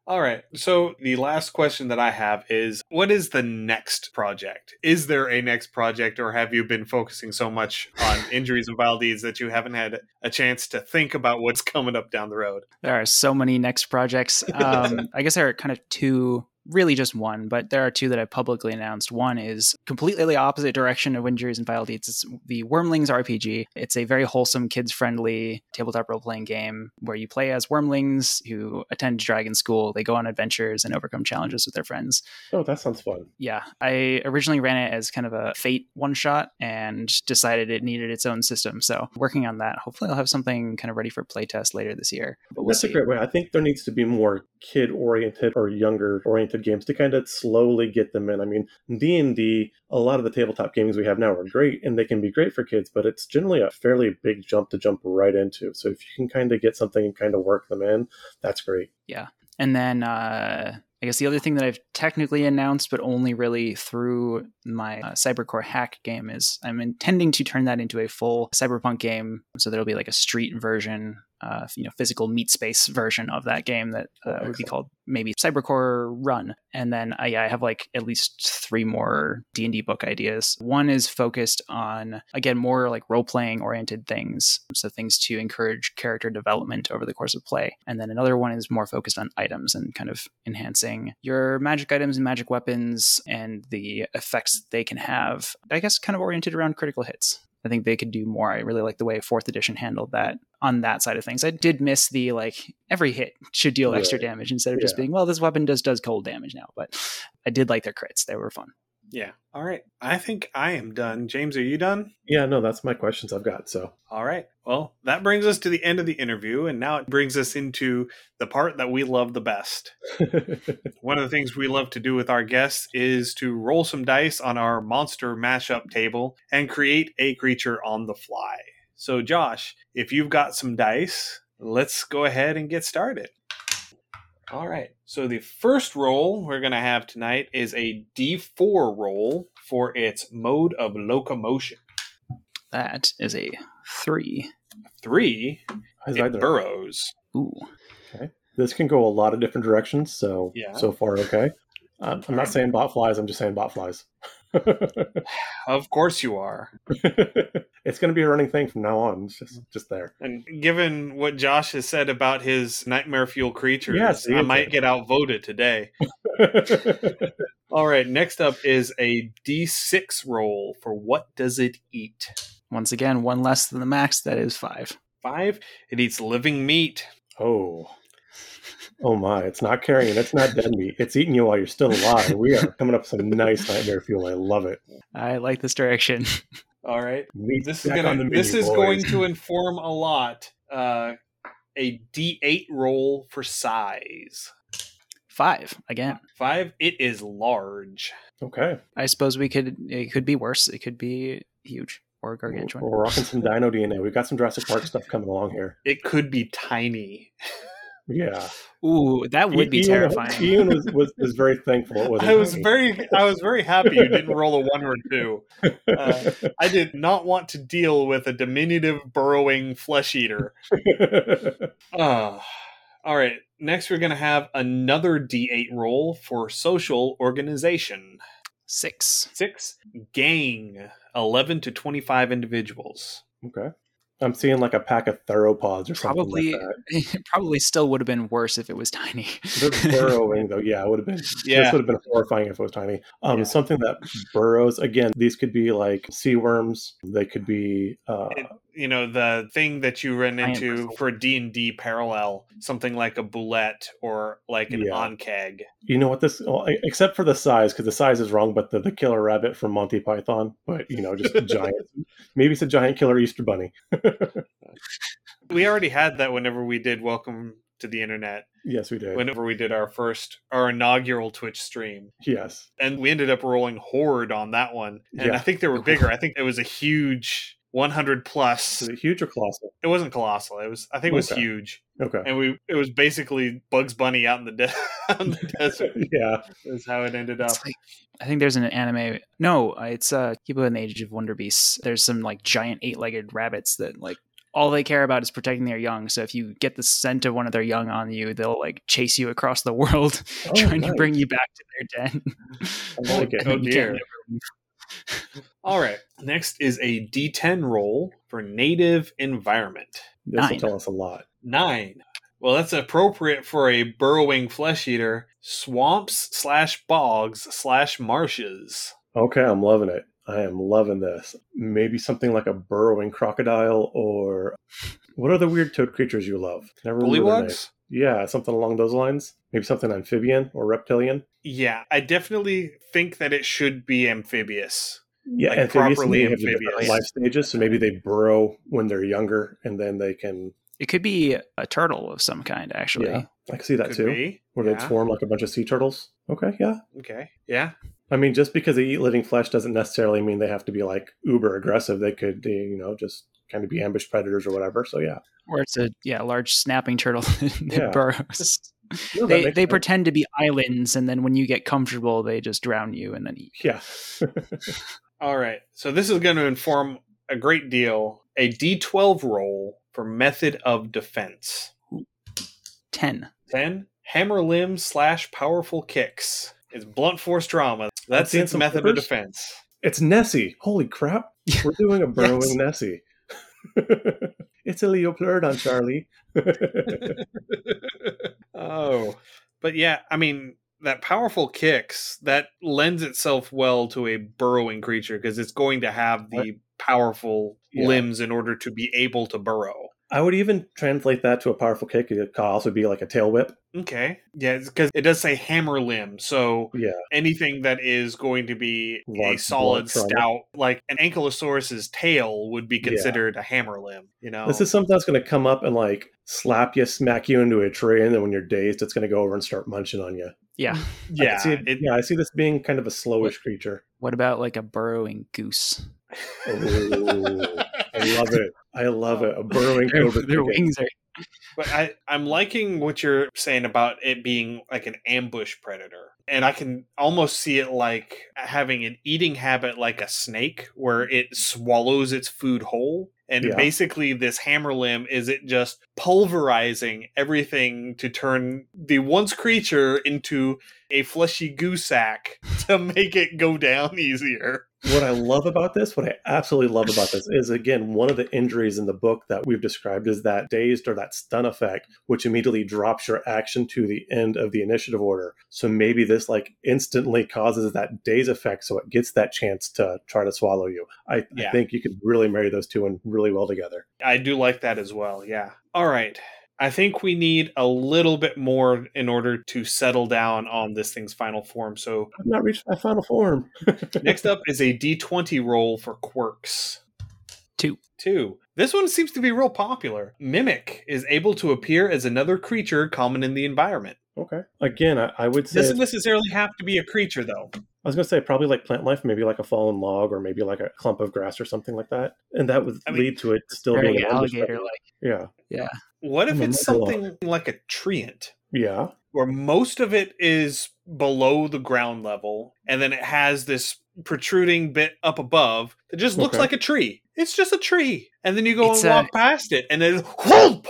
All right. So the last question that I have is what is the next project? Is there a next project or have you been focusing so much on [laughs] injuries and vile deeds that you haven't had a chance to think about what's coming up down the road? There are so many next projects. [laughs] Um, I guess there are kind of two really just one, but there are two that I've publicly announced. One is completely the opposite direction of Injuries and Vile Deeds. It's the Wormlings RPG. It's a very wholesome, kids friendly tabletop role playing game where you play as wormlings who attend dragon school. They go on adventures and overcome challenges with their friends. Oh, that sounds fun. Yeah. I originally ran it as kind of a fate one shot and decided it needed its own system. So working on that. Hopefully I'll have something kind of ready for playtest later this year. But we'll That's see. a great way. I think there needs to be more kid oriented or younger oriented games to kind of slowly get them in. I mean, D&D, a lot of the tabletop games we have now are great and they can be great for kids, but it's generally a fairly big jump to jump right into. So if you can kind of get something and kind of work them in, that's great. Yeah. And then uh I guess the other thing that I've technically announced, but only really through my uh, Cybercore hack game, is I'm intending to turn that into a full cyberpunk game. So there'll be like a street version uh, you know physical meat space version of that game that uh, would be called maybe Cybercore Run. And then uh, yeah, I have like at least three more D and D book ideas. One is focused on again more like role playing oriented things, so things to encourage character development over the course of play. And then another one is more focused on items and kind of enhancing your magic items and magic weapons and the effects they can have. I guess kind of oriented around critical hits. I think they could do more. I really like the way fourth edition handled that on that side of things. I did miss the like every hit should deal extra damage instead of yeah. just being, well, this weapon does does cold damage now. But I did like their crits. They were fun. Yeah. All right. I think I am done. James, are you done? Yeah, no, that's my questions I've got. So, all right. Well, that brings us to the end of the interview. And now it brings us into the part that we love the best. [laughs] One of the things we love to do with our guests is to roll some dice on our monster mashup table and create a creature on the fly. So, Josh, if you've got some dice, let's go ahead and get started. All right. So the first roll we're going to have tonight is a D4 roll for its mode of locomotion. That is a three. Three. It burrows. Ooh. Okay. This can go a lot of different directions. So yeah. so far, okay. Um, I'm not saying bot flies. I'm just saying bot flies. [laughs] [laughs] of course you are. [laughs] it's going to be a running thing from now on. It's just just there. And given what Josh has said about his nightmare fuel creatures, yes, I might get outvoted today. [laughs] All right, next up is a D6 roll for what does it eat? Once again, one less than the max. That is five. Five. It eats living meat. Oh. Oh my, it's not carrying, it's not dead meat. It's eating you while you're still alive. We are coming up with some nice nightmare fuel. I love it. I like this direction. [laughs] All right. Meat this is gonna this is boys. going to inform a lot. Uh a D eight roll for size. Five again. Five. It is large. Okay. I suppose we could. It could be worse. It could be huge or gargantuan. We're rocking some Dino DNA. We've got some Jurassic Park stuff coming along here. It could be tiny. [laughs] Yeah. Ooh, that would be Ian, terrifying. Ian was, [laughs] was, was very thankful. It was I was very I was very happy you didn't roll a [laughs] one or two. Uh, I did not want to deal with a diminutive burrowing flesh eater. uh, [laughs] all right. Next, we're going to have another D8 roll for social organization. Six. Six. Gang. 11 to 25 individuals. Okay. I'm seeing like a pack of theropods or probably, something. Like [laughs] probably still would have been worse if it was tiny. They're burrowing though. Yeah, it would have been. [laughs] Yeah, this would have been horrifying if it was tiny. Um, yeah. something that burrows. Again, these could be like sea worms. They could be. Uh, you know the thing that you run into for D and D parallel, something like a bulette or like an yeah. ankheg. You know what this? Well, except for the size, because the size is wrong. But the, the killer rabbit from Monty Python, but you know, just a giant. [laughs] Maybe it's a giant killer Easter bunny. [laughs] we already had that whenever we did Welcome to the Internet. Yes, we did. Whenever we did our first, our inaugural Twitch stream. Yes. And we ended up rolling Horde on that one. And yeah. I think they were [laughs] bigger. I think it was a huge 100 plus. Was it huge or colossal? It wasn't colossal. It was. I think it was okay. huge. Okay. And we it was basically Bugs Bunny out in the, de- [laughs] in the [laughs] desert. yeah, is how it ended up. Like, I think there's an anime. No, it's uh Kiba in the Age of Wonder Beasts. There's some like giant eight legged rabbits that like all they care about is protecting their young. So if you get the scent of one of their young on you, they'll like chase you across the world, [laughs] Oh, trying to bring you back to their den. I like it. Oh, dear. Never leave. All right. Next is a D10 roll for native environment. This will tell us a lot. Nine. Well, that's appropriate for a burrowing flesh eater. Swamps slash bogs slash marshes. Okay, I'm loving it. I am loving this. Maybe something like a burrowing crocodile or what are the weird toad creatures you love? Never remember their name. Bullywugs? Yeah, something along those lines. Maybe something amphibian or reptilian. Yeah, I definitely think that it should be amphibious. Yeah, Like amphibious properly have amphibious. life stages, so maybe they burrow when they're younger, and then they can. It could be a turtle of some kind, actually. Yeah, I can see that Could too. be. Where they Yeah. swarm like a bunch of sea turtles. Okay, yeah. Okay. Yeah. I mean, just because they eat living flesh doesn't necessarily mean they have to be like uber aggressive. They could, you know, just kind of be ambush predators or whatever. So yeah, Or it's a yeah large snapping turtle [laughs] that Yeah. burrows. [laughs] No, that they they sense. pretend to be islands, and then when you get comfortable, they just drown you and then eat. Yeah, [laughs] All right. So this is going to inform a great deal. A D12 roll for method of defense. Ten. 10. Hammer limbs slash powerful kicks. It's blunt force trauma. That's seeing its some method of defense. it's Nessie. Holy crap! We're doing a burrowing Nessie. [laughs] it's a Liopleurodon, Charlie. [laughs] oh. But yeah, I mean, that powerful kicks, that lends itself well to a burrowing creature because it's going to have the powerful Yeah. limbs in order to be able to burrow. I would even translate that to a powerful kick. It could also be like a tail whip. Okay. Yeah, because it does say hammer limb. So Yeah, anything that is going to be a solid, stout, like an ankylosaurus's tail would be Yeah. considered a hammer limb. You know, this is something that's going to come up and like slap you, smack you into a tree, and then when you're dazed, it's going to go over and start munching on you. Yeah. [laughs] Yeah, can see it- it, yeah. I see this being kind of a slowish creature. What about like a burrowing goose? Oh, [laughs] I love it. I love it. A burrowing [laughs] Their, cobra. their chicken. wings are But I, I'm liking what you're saying about it being like an ambush predator. And I can almost see it like having an eating habit like a snake, where it swallows its food whole. And Yeah. basically, this hammer limb is it just pulverizing everything to turn the once creature into a fleshy goose sack [laughs] to make it go down easier. What I love about this, what I absolutely love about this, is again one of the injuries in the book that we've described is that dazed or that stun effect, which immediately drops your action to the end of the initiative order. So maybe this like instantly causes that daze effect, so it gets that chance to try to swallow you. I, Yeah. I think you could really marry those two in really well together. I do like that as well. Yeah. All right. I think we need a little bit more in order to settle down on this thing's final form. So I've not reached my final form. [laughs] next up [laughs] is a d20 roll for quirks. Two. Two. This one seems to be real popular. Mimic is able to appear as another creature common in the environment. Okay. Again, I, I would say It Doesn't necessarily have to be a creature, though. I was going to say probably like plant life, maybe like a fallen log or maybe like a clump of grass or something like that, and that would I mean, lead to it still being an ambush alligator predator. like. Yeah, What if I'm it's Megaloth. something like a treant? yeah, where most of it is below the ground level, and then it has this protruding bit up above that just looks Okay. like a tree. It's just a tree, and then you go It's and a- walk past it, and then [laughs] whoop!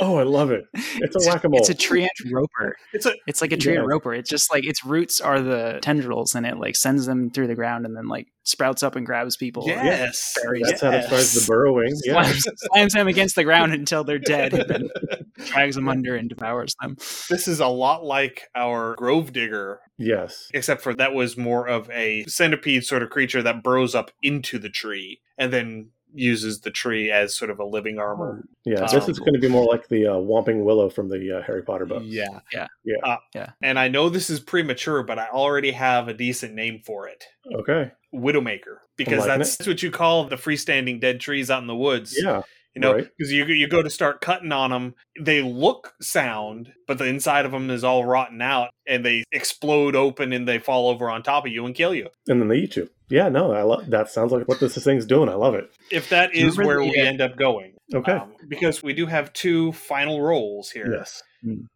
Oh, I love it. [laughs] It's a whack-a-mole. It's a treant roper. It's a It's like a tree Yeah. ant roper. It's just like its roots are the tendrils, and it like sends them through the ground, and then like sprouts up and grabs people. yes, berries. That's how it starts the burrowing. [laughs] Yeah, Slams, slams them against the ground until they're dead, and then [laughs] drags them under and devours them. This is a lot like our grove digger, yes, except for that was more of a centipede sort of creature that burrows up into the tree and then uses the tree as sort of a living armor. yeah. Um, this is going to be more like the uh, Whomping Willow from the uh, Harry Potter books. Yeah. Yeah. Yeah. Uh, Yeah. And I know this is premature, but I already have a decent name for it. Okay. Widowmaker. Because liking that's what you call the freestanding dead trees out in the woods. Yeah. You know, right. because you, you go to start cutting on them, they look sound, but the inside of them is all rotten out and they explode open and they fall over on top of you and kill you. And then they eat you. Yeah. No, I love that. Sounds like what this thing's doing. I love it. If that is Remember where the- we end up going. Okay. Um, because we do have two final rolls here. yes.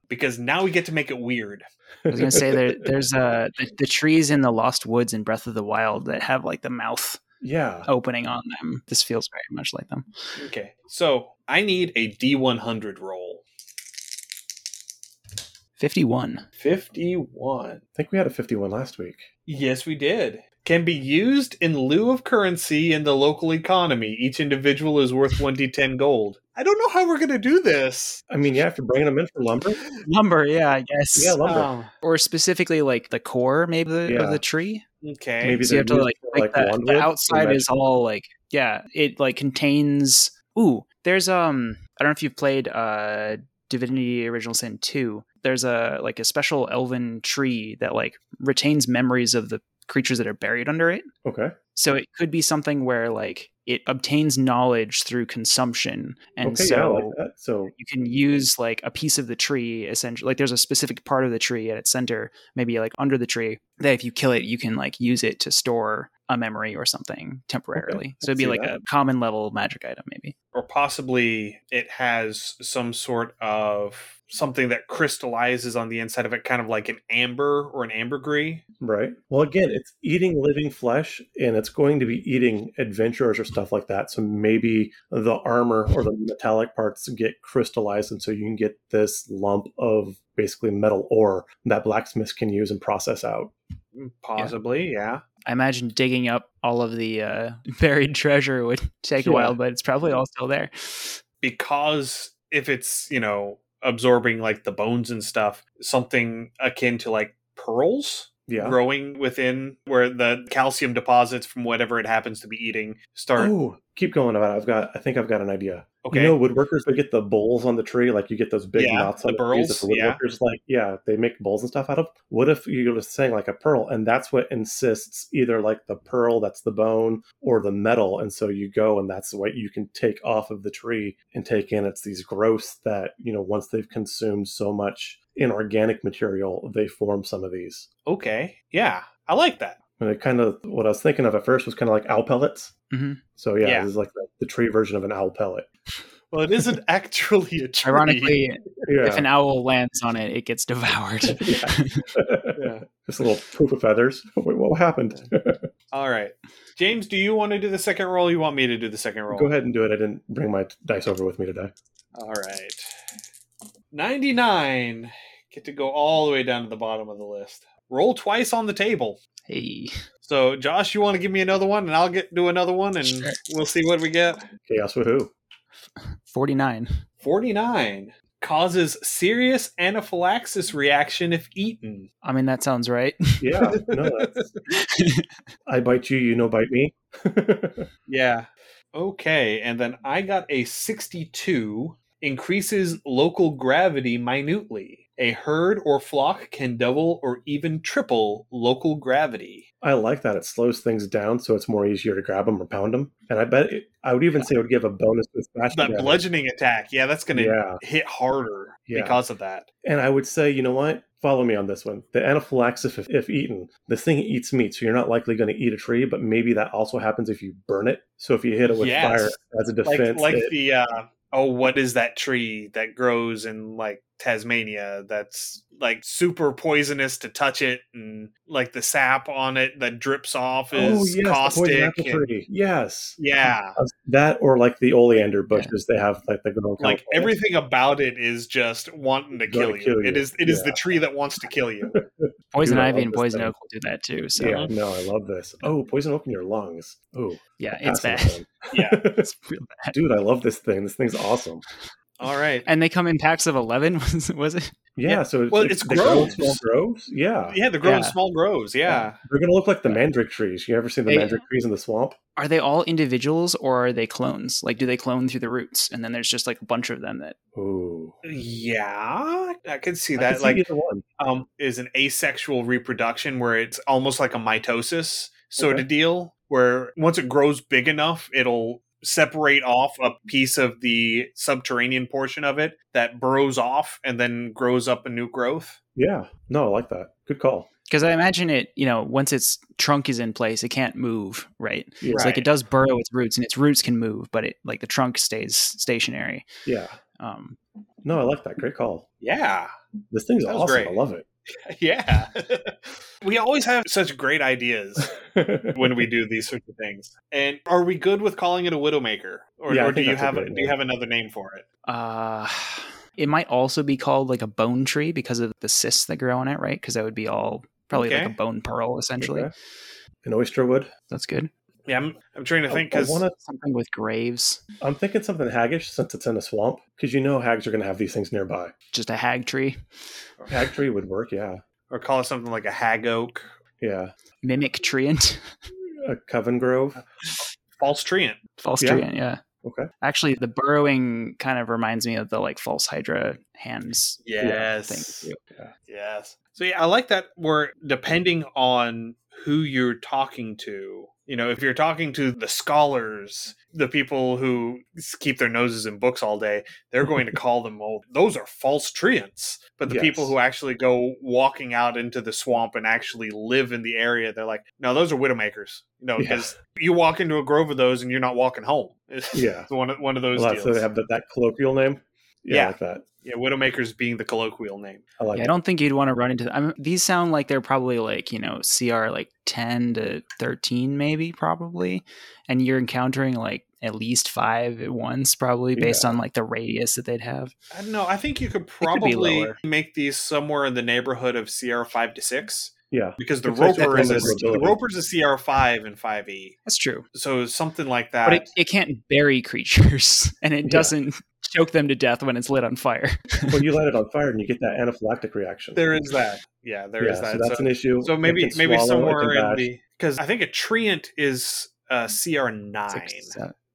Because now we get to make it weird. I was gonna say there, there's uh the, the trees in the Lost Woods in Breath of the Wild that have like the mouth Yeah. opening on them. This feels very much like them. Okay. So I need a D100 roll. 51. 51. I think we had a 51 last week. Yes, we did. Can be used in lieu of currency in the local economy. Each individual is worth 1d10 gold. I don't know how we're going to do this. I mean, yeah, if you're bringing them in for lumber, Lumber, yeah, I guess. Yeah, lumber. Or specifically like the core maybe Yeah. of the tree. Okay. Maybe So you have to like, like, like, the, the outside is all like yeah, it like contains ooh, there's um I don't know if you've played uh Divinity Original Sin 2. There's a like a special elven tree that like retains memories of the creatures that are buried under it. okay. So it could be something where like it obtains knowledge through consumption and okay, so yeah, like that. So you can use like a piece of the tree essentially like there's a specific part of the tree at its center maybe like under the tree that if you kill it you can like use it to store a memory or something temporarily so it'd be like that. a common level magic item maybe or possibly it has some sort of something that crystallizes on the inside of it, kind of like an amber or an ambergris. Right. Well, again, it's eating living flesh and it's going to be eating adventurers or stuff like that. So maybe the armor or the metallic parts get crystallized. And so you can get this lump of basically metal ore that blacksmiths can use and process out. Possibly, yeah. i imagine digging up all of the uh, [laughs] buried treasure would take a while but it's probably all still there Because if it's, you know, absorbing like the bones and stuff, something akin to like pearls Yeah. growing within where the calcium deposits from whatever it happens to be eating start. Oh, keep going about it. I've got, I think I've got an idea. Okay. You know, woodworkers, they get the bowls on the tree, like you get those big Yeah, knots on the the trees that burls, the yeah. woodworkers like, yeah, they make bowls and stuff out of. What if you're just saying like a pearl, and that's what insists either like the pearl that's the bone or the metal, and so you go and that's what you can take off of the tree and take in. It's these growths that you know once they've consumed so much inorganic material, they form some of these. okay. Yeah. I like that. And it kind of what I was thinking of at first was kind of like owl pellets. Mhm. So yeah, Yeah. this is like the, the tree version of an owl pellet. Well, it isn't [laughs] actually a tree. ironically Yeah. if an owl lands on it it gets devoured [laughs] Yeah. [laughs] Yeah. Just a little poof of feathers. Wait, what happened? All right. James, do you want to do the second roll? You want me to do the second roll? Go ahead and do it. I didn't bring my dice over with me today. All right. 99. Get to go all the way down to the bottom of the list. Roll twice on the table. hey So, Josh, you want to give me another one, and I'll get do another one, and Sure. we'll see what we get. Chaos Woohoo. 49 49 causes serious anaphylaxis reaction if eaten. i mean that sounds right [laughs] Yeah. No, that's, [laughs] I bite you, you no bite me. [laughs] Yeah. Okay, and then I got a 62 increases local gravity minutely. A herd or flock can double or even triple local gravity. I like that. It slows things down so it's more easier to grab them or pound them. And I bet it, I would even say it would give a bonus to smash That damage. bludgeoning attack, yeah, that's going to Yeah. hit harder Yeah. because of that. And I would say, you know what? Follow me on this one. The anaphylaxis, if, if eaten, this thing eats meat, so you're not likely going to eat a tree, but maybe that also happens if you burn it. So if you hit it with Yes. fire as a Like defense, like it- the uh oh what is that tree that grows in like Tasmania that's like super poisonous to touch it and like the sap on it that drips off oh, is oh yes, caustic. apple and- Yes, yeah. [laughs] that or like the oleander bushes, they have like the grow Like everything about it is just wanting to Gonna kill you. kill It you. is it is the tree that wants to kill you. [laughs] poison Dude, I ivy and poison thing. oak will do that too so Yeah, yeah, no, I love this. Oh, poison oak in your lungs. Oh, yeah, it's passing bad. Yeah. [laughs] it's real bad Dude, I love this thing. This thing's awesome. All right. and they come in packs of 11 [laughs] was, was it Yeah, Yeah. so Well, it's, it's grow groves. small groves. Yeah. Yeah, the growing Yeah. small grows. Yeah. They're gonna look like the mandrake trees. You ever seen the They- mandrake trees in the swamp? are they all individuals or are they clones like do they clone through the roots and then there's just like a bunch of them that Ooh. Yeah, I could see that. can see like, either one. um, is an asexual reproduction where it's almost like a mitosis sort Okay. of deal, where once it grows big enough, it'll separate off a piece of the subterranean portion of it that burrows off and then grows up a new growth. Yeah. No, I like that. Good call. because i imagine it you know once its trunk is in place it can't move right Yeah. it's like it does burrow its roots and its roots can move but it like the trunk stays stationary Yeah. um No, I like that. Great call. Yeah. This thing's That awesome. great. I love it. [laughs] yeah. [laughs] we always have such great ideas [laughs] when we do these sorts of things. And are we good with calling it a widowmaker, or, Yeah, or do you have do you have another name for it? Uh, it might also be called like a bone tree because of the cysts that grow on it, right? Because that would be all probably like a bone pearl essentially. Okay. An oyster wood. That's good. Yeah, I'm, I'm trying to I- think because wanna- Something with graves, I'm thinking something haggish since it's in a swamp, because you know hags are going to have these things nearby. just a hag tree, Hag tree would work, yeah. or call it something like a hag oak, Yeah. mimic treant, A coven grove. false treant. false Yeah. treant. Yeah. Okay. Actually, the burrowing kind of reminds me of the like false hydra hands Yes. thing. too. Yes. So yeah, I like that where depending on who you're talking to, you know, if you're talking to the scholars, the people who keep their noses in books all day, they're going to [laughs] call them, oh, those are false treants. But the people who actually go walking out into the swamp and actually live in the area, they're like, no, those are widowmakers. You know, Yeah. because you walk into a grove of those and you're not walking home. [laughs] It's Yeah. one of, one of those Well, deals. so they have that, that colloquial name. Yeah, Yeah. I like that. yeah, widowmakers being the colloquial name. I like Yeah, I don't think you'd want to run into. I mean, these sound like they're probably like you know CR like ten to thirteen, maybe probably, and you're encountering like at least five at once, probably based Yeah. on like the radius that they'd have. I don't know. I think you could could probably lower. make these somewhere in the neighborhood of CR five to six Yeah. because the It's Roper is a, vulnerability. the Roper's a CR five and five E. That's true, So something like that. but it, it can't bury creatures, [laughs] and it Yeah. doesn't choke them to death when it's lit on fire. [laughs] when you light it on fire and you get that anaphylactic reaction. there is that. Yeah, there is yeah, that. So that's So, an issue. so maybe can maybe swallow, it somewhere in the because I think a treant is uh, CR nine.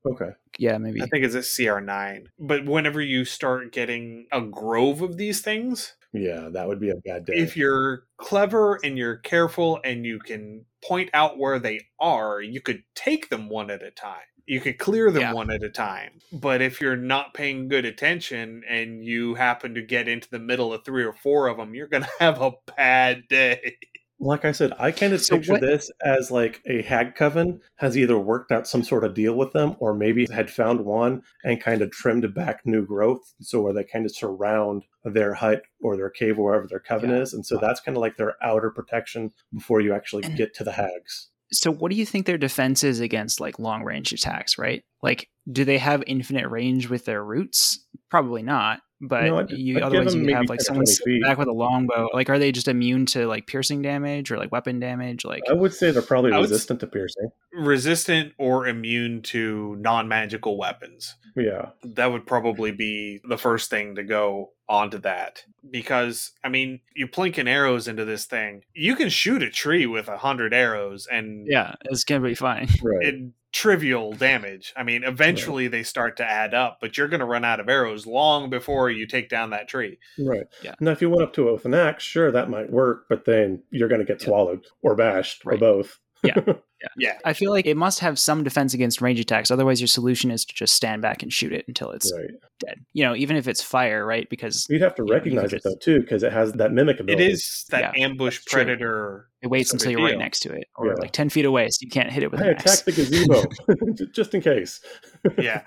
Okay. yeah, maybe. I think it's a CR nine. But whenever you start getting a grove of these things, Yeah, that would be a bad day. if you're clever and you're careful and you can point out where they are, you could take them one at a time. You could clear them Yeah. one at a time. But if you're not paying good attention and you happen to get into the middle of three or four of them, you're going [laughs] to have a bad day. like I said, I kind of So picture what- this as like a hag coven has either worked out some sort of deal with them or maybe had found one and kind of trimmed back new growth. So where they kind of surround their hut or their cave or wherever their coven Yeah. is. And so that's kind of like their outer protection before you actually And- [clears throat] get to the hags. So, what do you think their defense is against like long range attacks? Right? Like, do they have infinite range with their roots? Probably not. But No, I'd- you I'd otherwise you have like 10 someone 20 sitting feet. back with a longbow. Like, are they just immune to like piercing damage or like weapon damage? Like, I would say they're probably I resistant to piercing. Resistant or immune to non magical weapons. Yeah. that would probably be the first thing to go onto that because i mean you plinking arrows into this thing you can shoot a tree with a hundred arrows and yeah, it's gonna be fine. Right. it trivial damage i mean eventually they start to add up but you're going to run out of arrows long before you take down that tree Right. Yeah. Now, if you went up to it with an axe, sure, that might work, but then you're going to get Yeah. swallowed or bashed or both. [laughs] yeah yeah. I feel like it must have some defense against range attacks. Otherwise, your solution is to just stand back and shoot it until it's right. dead. You know, even if it's fire, right? Because You'd have to you recognize could it though too, because it has that mimic ability. It is that Yeah, ambush that's true. predator it waits until you're right next to it, or Yeah. like ten feet away, so you can't hit it with I an axe. the gazebo [laughs] just in case. [laughs] yeah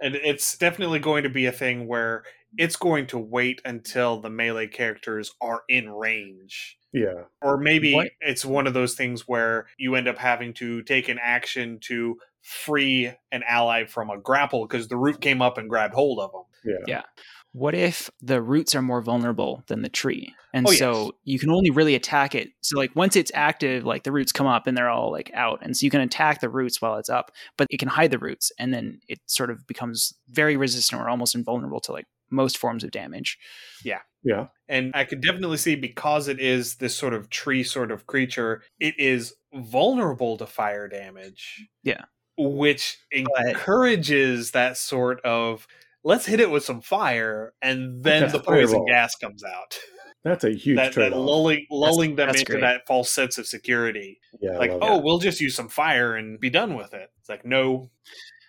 and it's definitely going to be a thing where it's going to wait until the melee characters are in range Yeah. or maybe What- it's one of those things where you end up having to take an action to free an ally from a grapple because the root came up and grabbed hold of them. Yeah. Yeah. What if the roots are more vulnerable than the tree? And Oh, yes. so you can only really attack it. So like once it's active, like the roots come up and they're all like out. And so you can attack the roots while it's up, but it can hide the roots and then it sort of becomes very resistant or almost invulnerable to like most forms of damage. Yeah. Yeah. And I could definitely see because it is this sort of tree sort of creature, it is vulnerable to fire damage. Yeah. Which encourages that sort of let's hit it with some fire and then That's the poison fireball. gas comes out. That's a [laughs] huge that, that trade off. lulling lulling them that's into great. that false sense of security. yeah. Like, oh, it. we'll just use some fire and be done with it. It's like, no,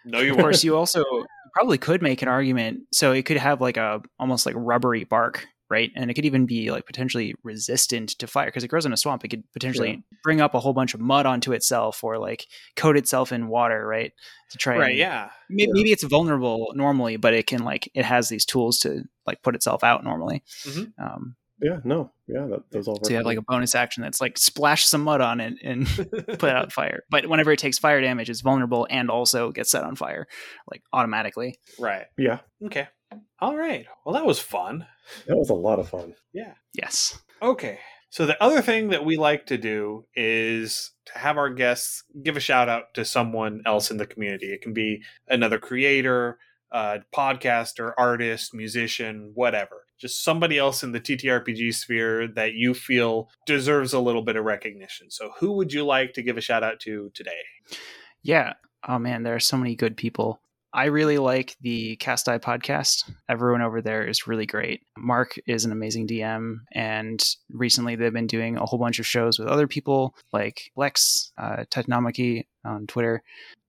no, you Of course, you also you probably could make an argument. So it could have like a almost like rubbery bark, right? And it could even be like potentially resistant to fire because it grows in a swamp. It could potentially bring up a whole bunch of mud onto itself or like coat itself in water, right? To try Right? and- Yeah. Maybe, maybe it's vulnerable normally, but it can like it has these tools to like put itself out normally. Mhm. Um, Yeah, no, yeah, that, those all. So you have like a bonus action that's like splash some mud on it and [laughs] put out fire. But whenever it takes fire damage, it's vulnerable and also gets set on fire, like automatically. Right. Yeah. Okay. All right. Well, that was fun. That was a lot of fun. Yeah. Yes. Okay. So the other thing that we like to do is to have our guests give a shout out to someone else in the community. It can be another creator, uh, podcaster, artist, musician, whatever. Just somebody else in the TTRPG sphere that you feel deserves a little bit of recognition. So who would you like to give a shout out to today? Yeah. Oh man, there are so many good people. I really like the Cast Eye podcast. Everyone over there is really great. Mark is an amazing DM, and recently they've been doing a whole bunch of shows with other people like Lex, uh, on Twitter,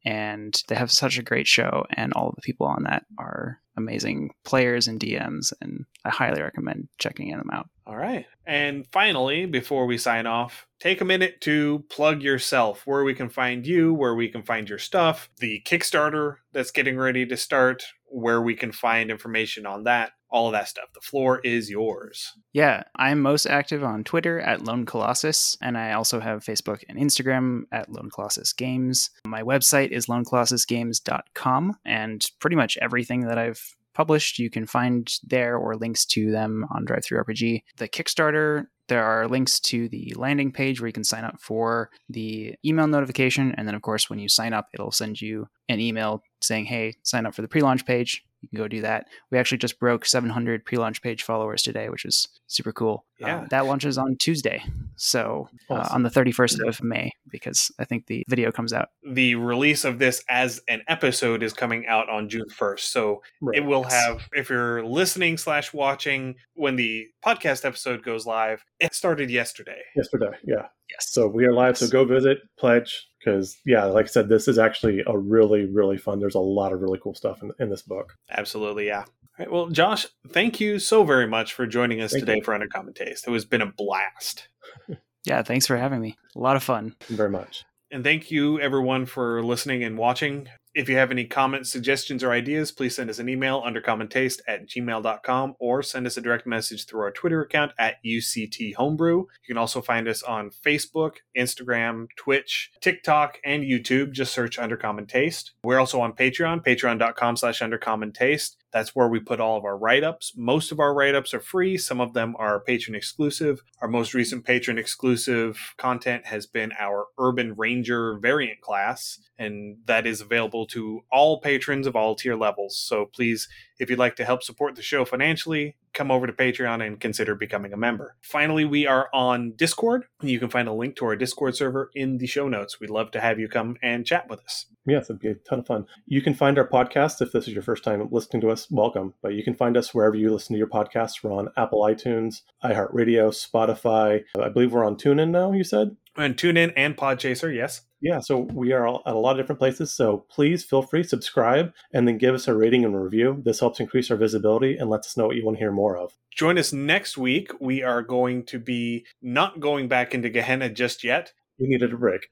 and they have such a great show. And all of the people on that are amazing players and DMs, and I highly recommend checking them out. All right. And finally, before we sign off, take a minute to plug yourself, where we can find you, where we can find your stuff, the Kickstarter that's getting ready to start, where we can find information on that, all of that stuff. The floor is yours. Yeah, I'm most active on Twitter at Lone Colossus, and I also have Facebook and Instagram at Lone Colossus Games. My website is lonecolossusgames.com, and pretty much everything that I've published you can find there or links to them on DriveThruRPG the kickstarter there are links to the landing page where you can sign up for the email notification and then of course when you sign up it'll send you an email saying hey sign up for the pre-launch page you can go do that. We actually just broke 700 pre-launch page followers today, which is super cool. Yeah, uh, that launches on Tuesday, so uh, on the 31st of May, because I think the video comes out. The release of this as an episode is coming out on June 1st. So Right. it will have, if you're listening slash watching when the podcast episode goes live, it started yesterday. yesterday. Yeah. Yes. So we are live. So go visit, pledge, because yeah, like I said, this is actually a really, really fun. There's a lot of really cool stuff in, in this book. Absolutely, yeah. All right, well, Josh, thank you so very much for joining us Thank today you. for Undercommon Taste. It has been a blast. [laughs] yeah, thanks for having me. A lot of fun. Very much. And thank you, everyone, for listening and watching. If you have any comments, suggestions, or ideas, please send us an email undercommontaste at gmail.com or send us a direct message through our Twitter account at UCT Homebrew. You can also find us on Facebook, Instagram, Twitch, TikTok, and YouTube. Just search Undercommon Taste. We're also on Patreon, patreon.com slash undercommon taste. That's where we put all of our write ups. Most of our write ups are free, some of them are patron exclusive. Our most recent patron exclusive content has been our Urban Ranger variant class, and that is available to all patrons of all tier levels. So please, if you'd like to help support the show financially, come over to Patreon and consider becoming a member. Finally, we are on Discord. You can find a link to our Discord server in the show notes. We'd love to have you come and chat with us. Yes, it'd be a ton of fun. You can find our podcast if this is your first time listening to us. Welcome, but you can find us wherever you listen to your podcasts. We're on Apple iTunes, iHeartRadio, Spotify. I believe we're on TuneIn now. You said. And tune in and Podchaser, yes. Yeah, so we are all- at a lot of different places. So please feel free subscribe and then give us a rating and review. This helps increase our visibility and lets us know what you want to hear more of. Join us next week. We are going to be not going back into Gehenna just yet. We needed a break.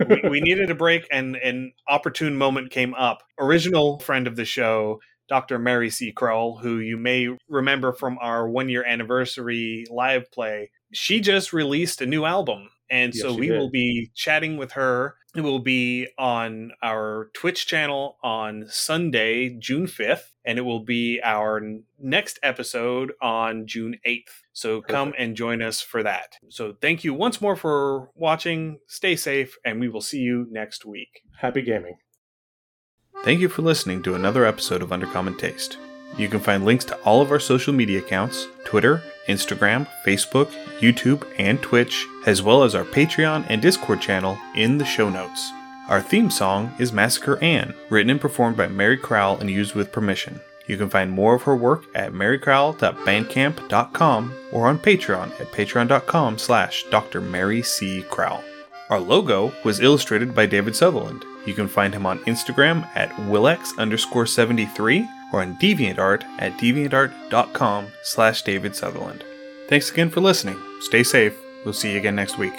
[laughs] we, we [laughs] needed a break, and an opportune moment came up. Original friend of the show, Dr. Mary C. Crowell, who you may remember from our one year anniversary live play, she just released a new album. And Yes, so we did. will be chatting with her. It will be on our Twitch channel on Sunday, June 5th, and it will be our next episode on June 8th. So come and join us for that. So thank you once more for watching. Stay safe, and we will see you next week. Happy gaming. Thank you for listening to another episode of Undercommon Taste. You can find links to all of our social media accounts Twitter, Instagram, Facebook, YouTube, and Twitch, as well as our Patreon and Discord channel in the show notes. Our theme song is Massacre Anne, written and performed by Mary Crowell and used with permission. You can find more of her work at marycrowell.bandcamp.com or on Patreon at patreon.com slash Dr. Mary C. Crowell. Our logo was illustrated by David Sutherland. You can find him on Instagram at willex underscore 73 or on DeviantArt at deviantart.com slash David Sutherland. Thanks again for listening. Stay safe. We'll see you again next week.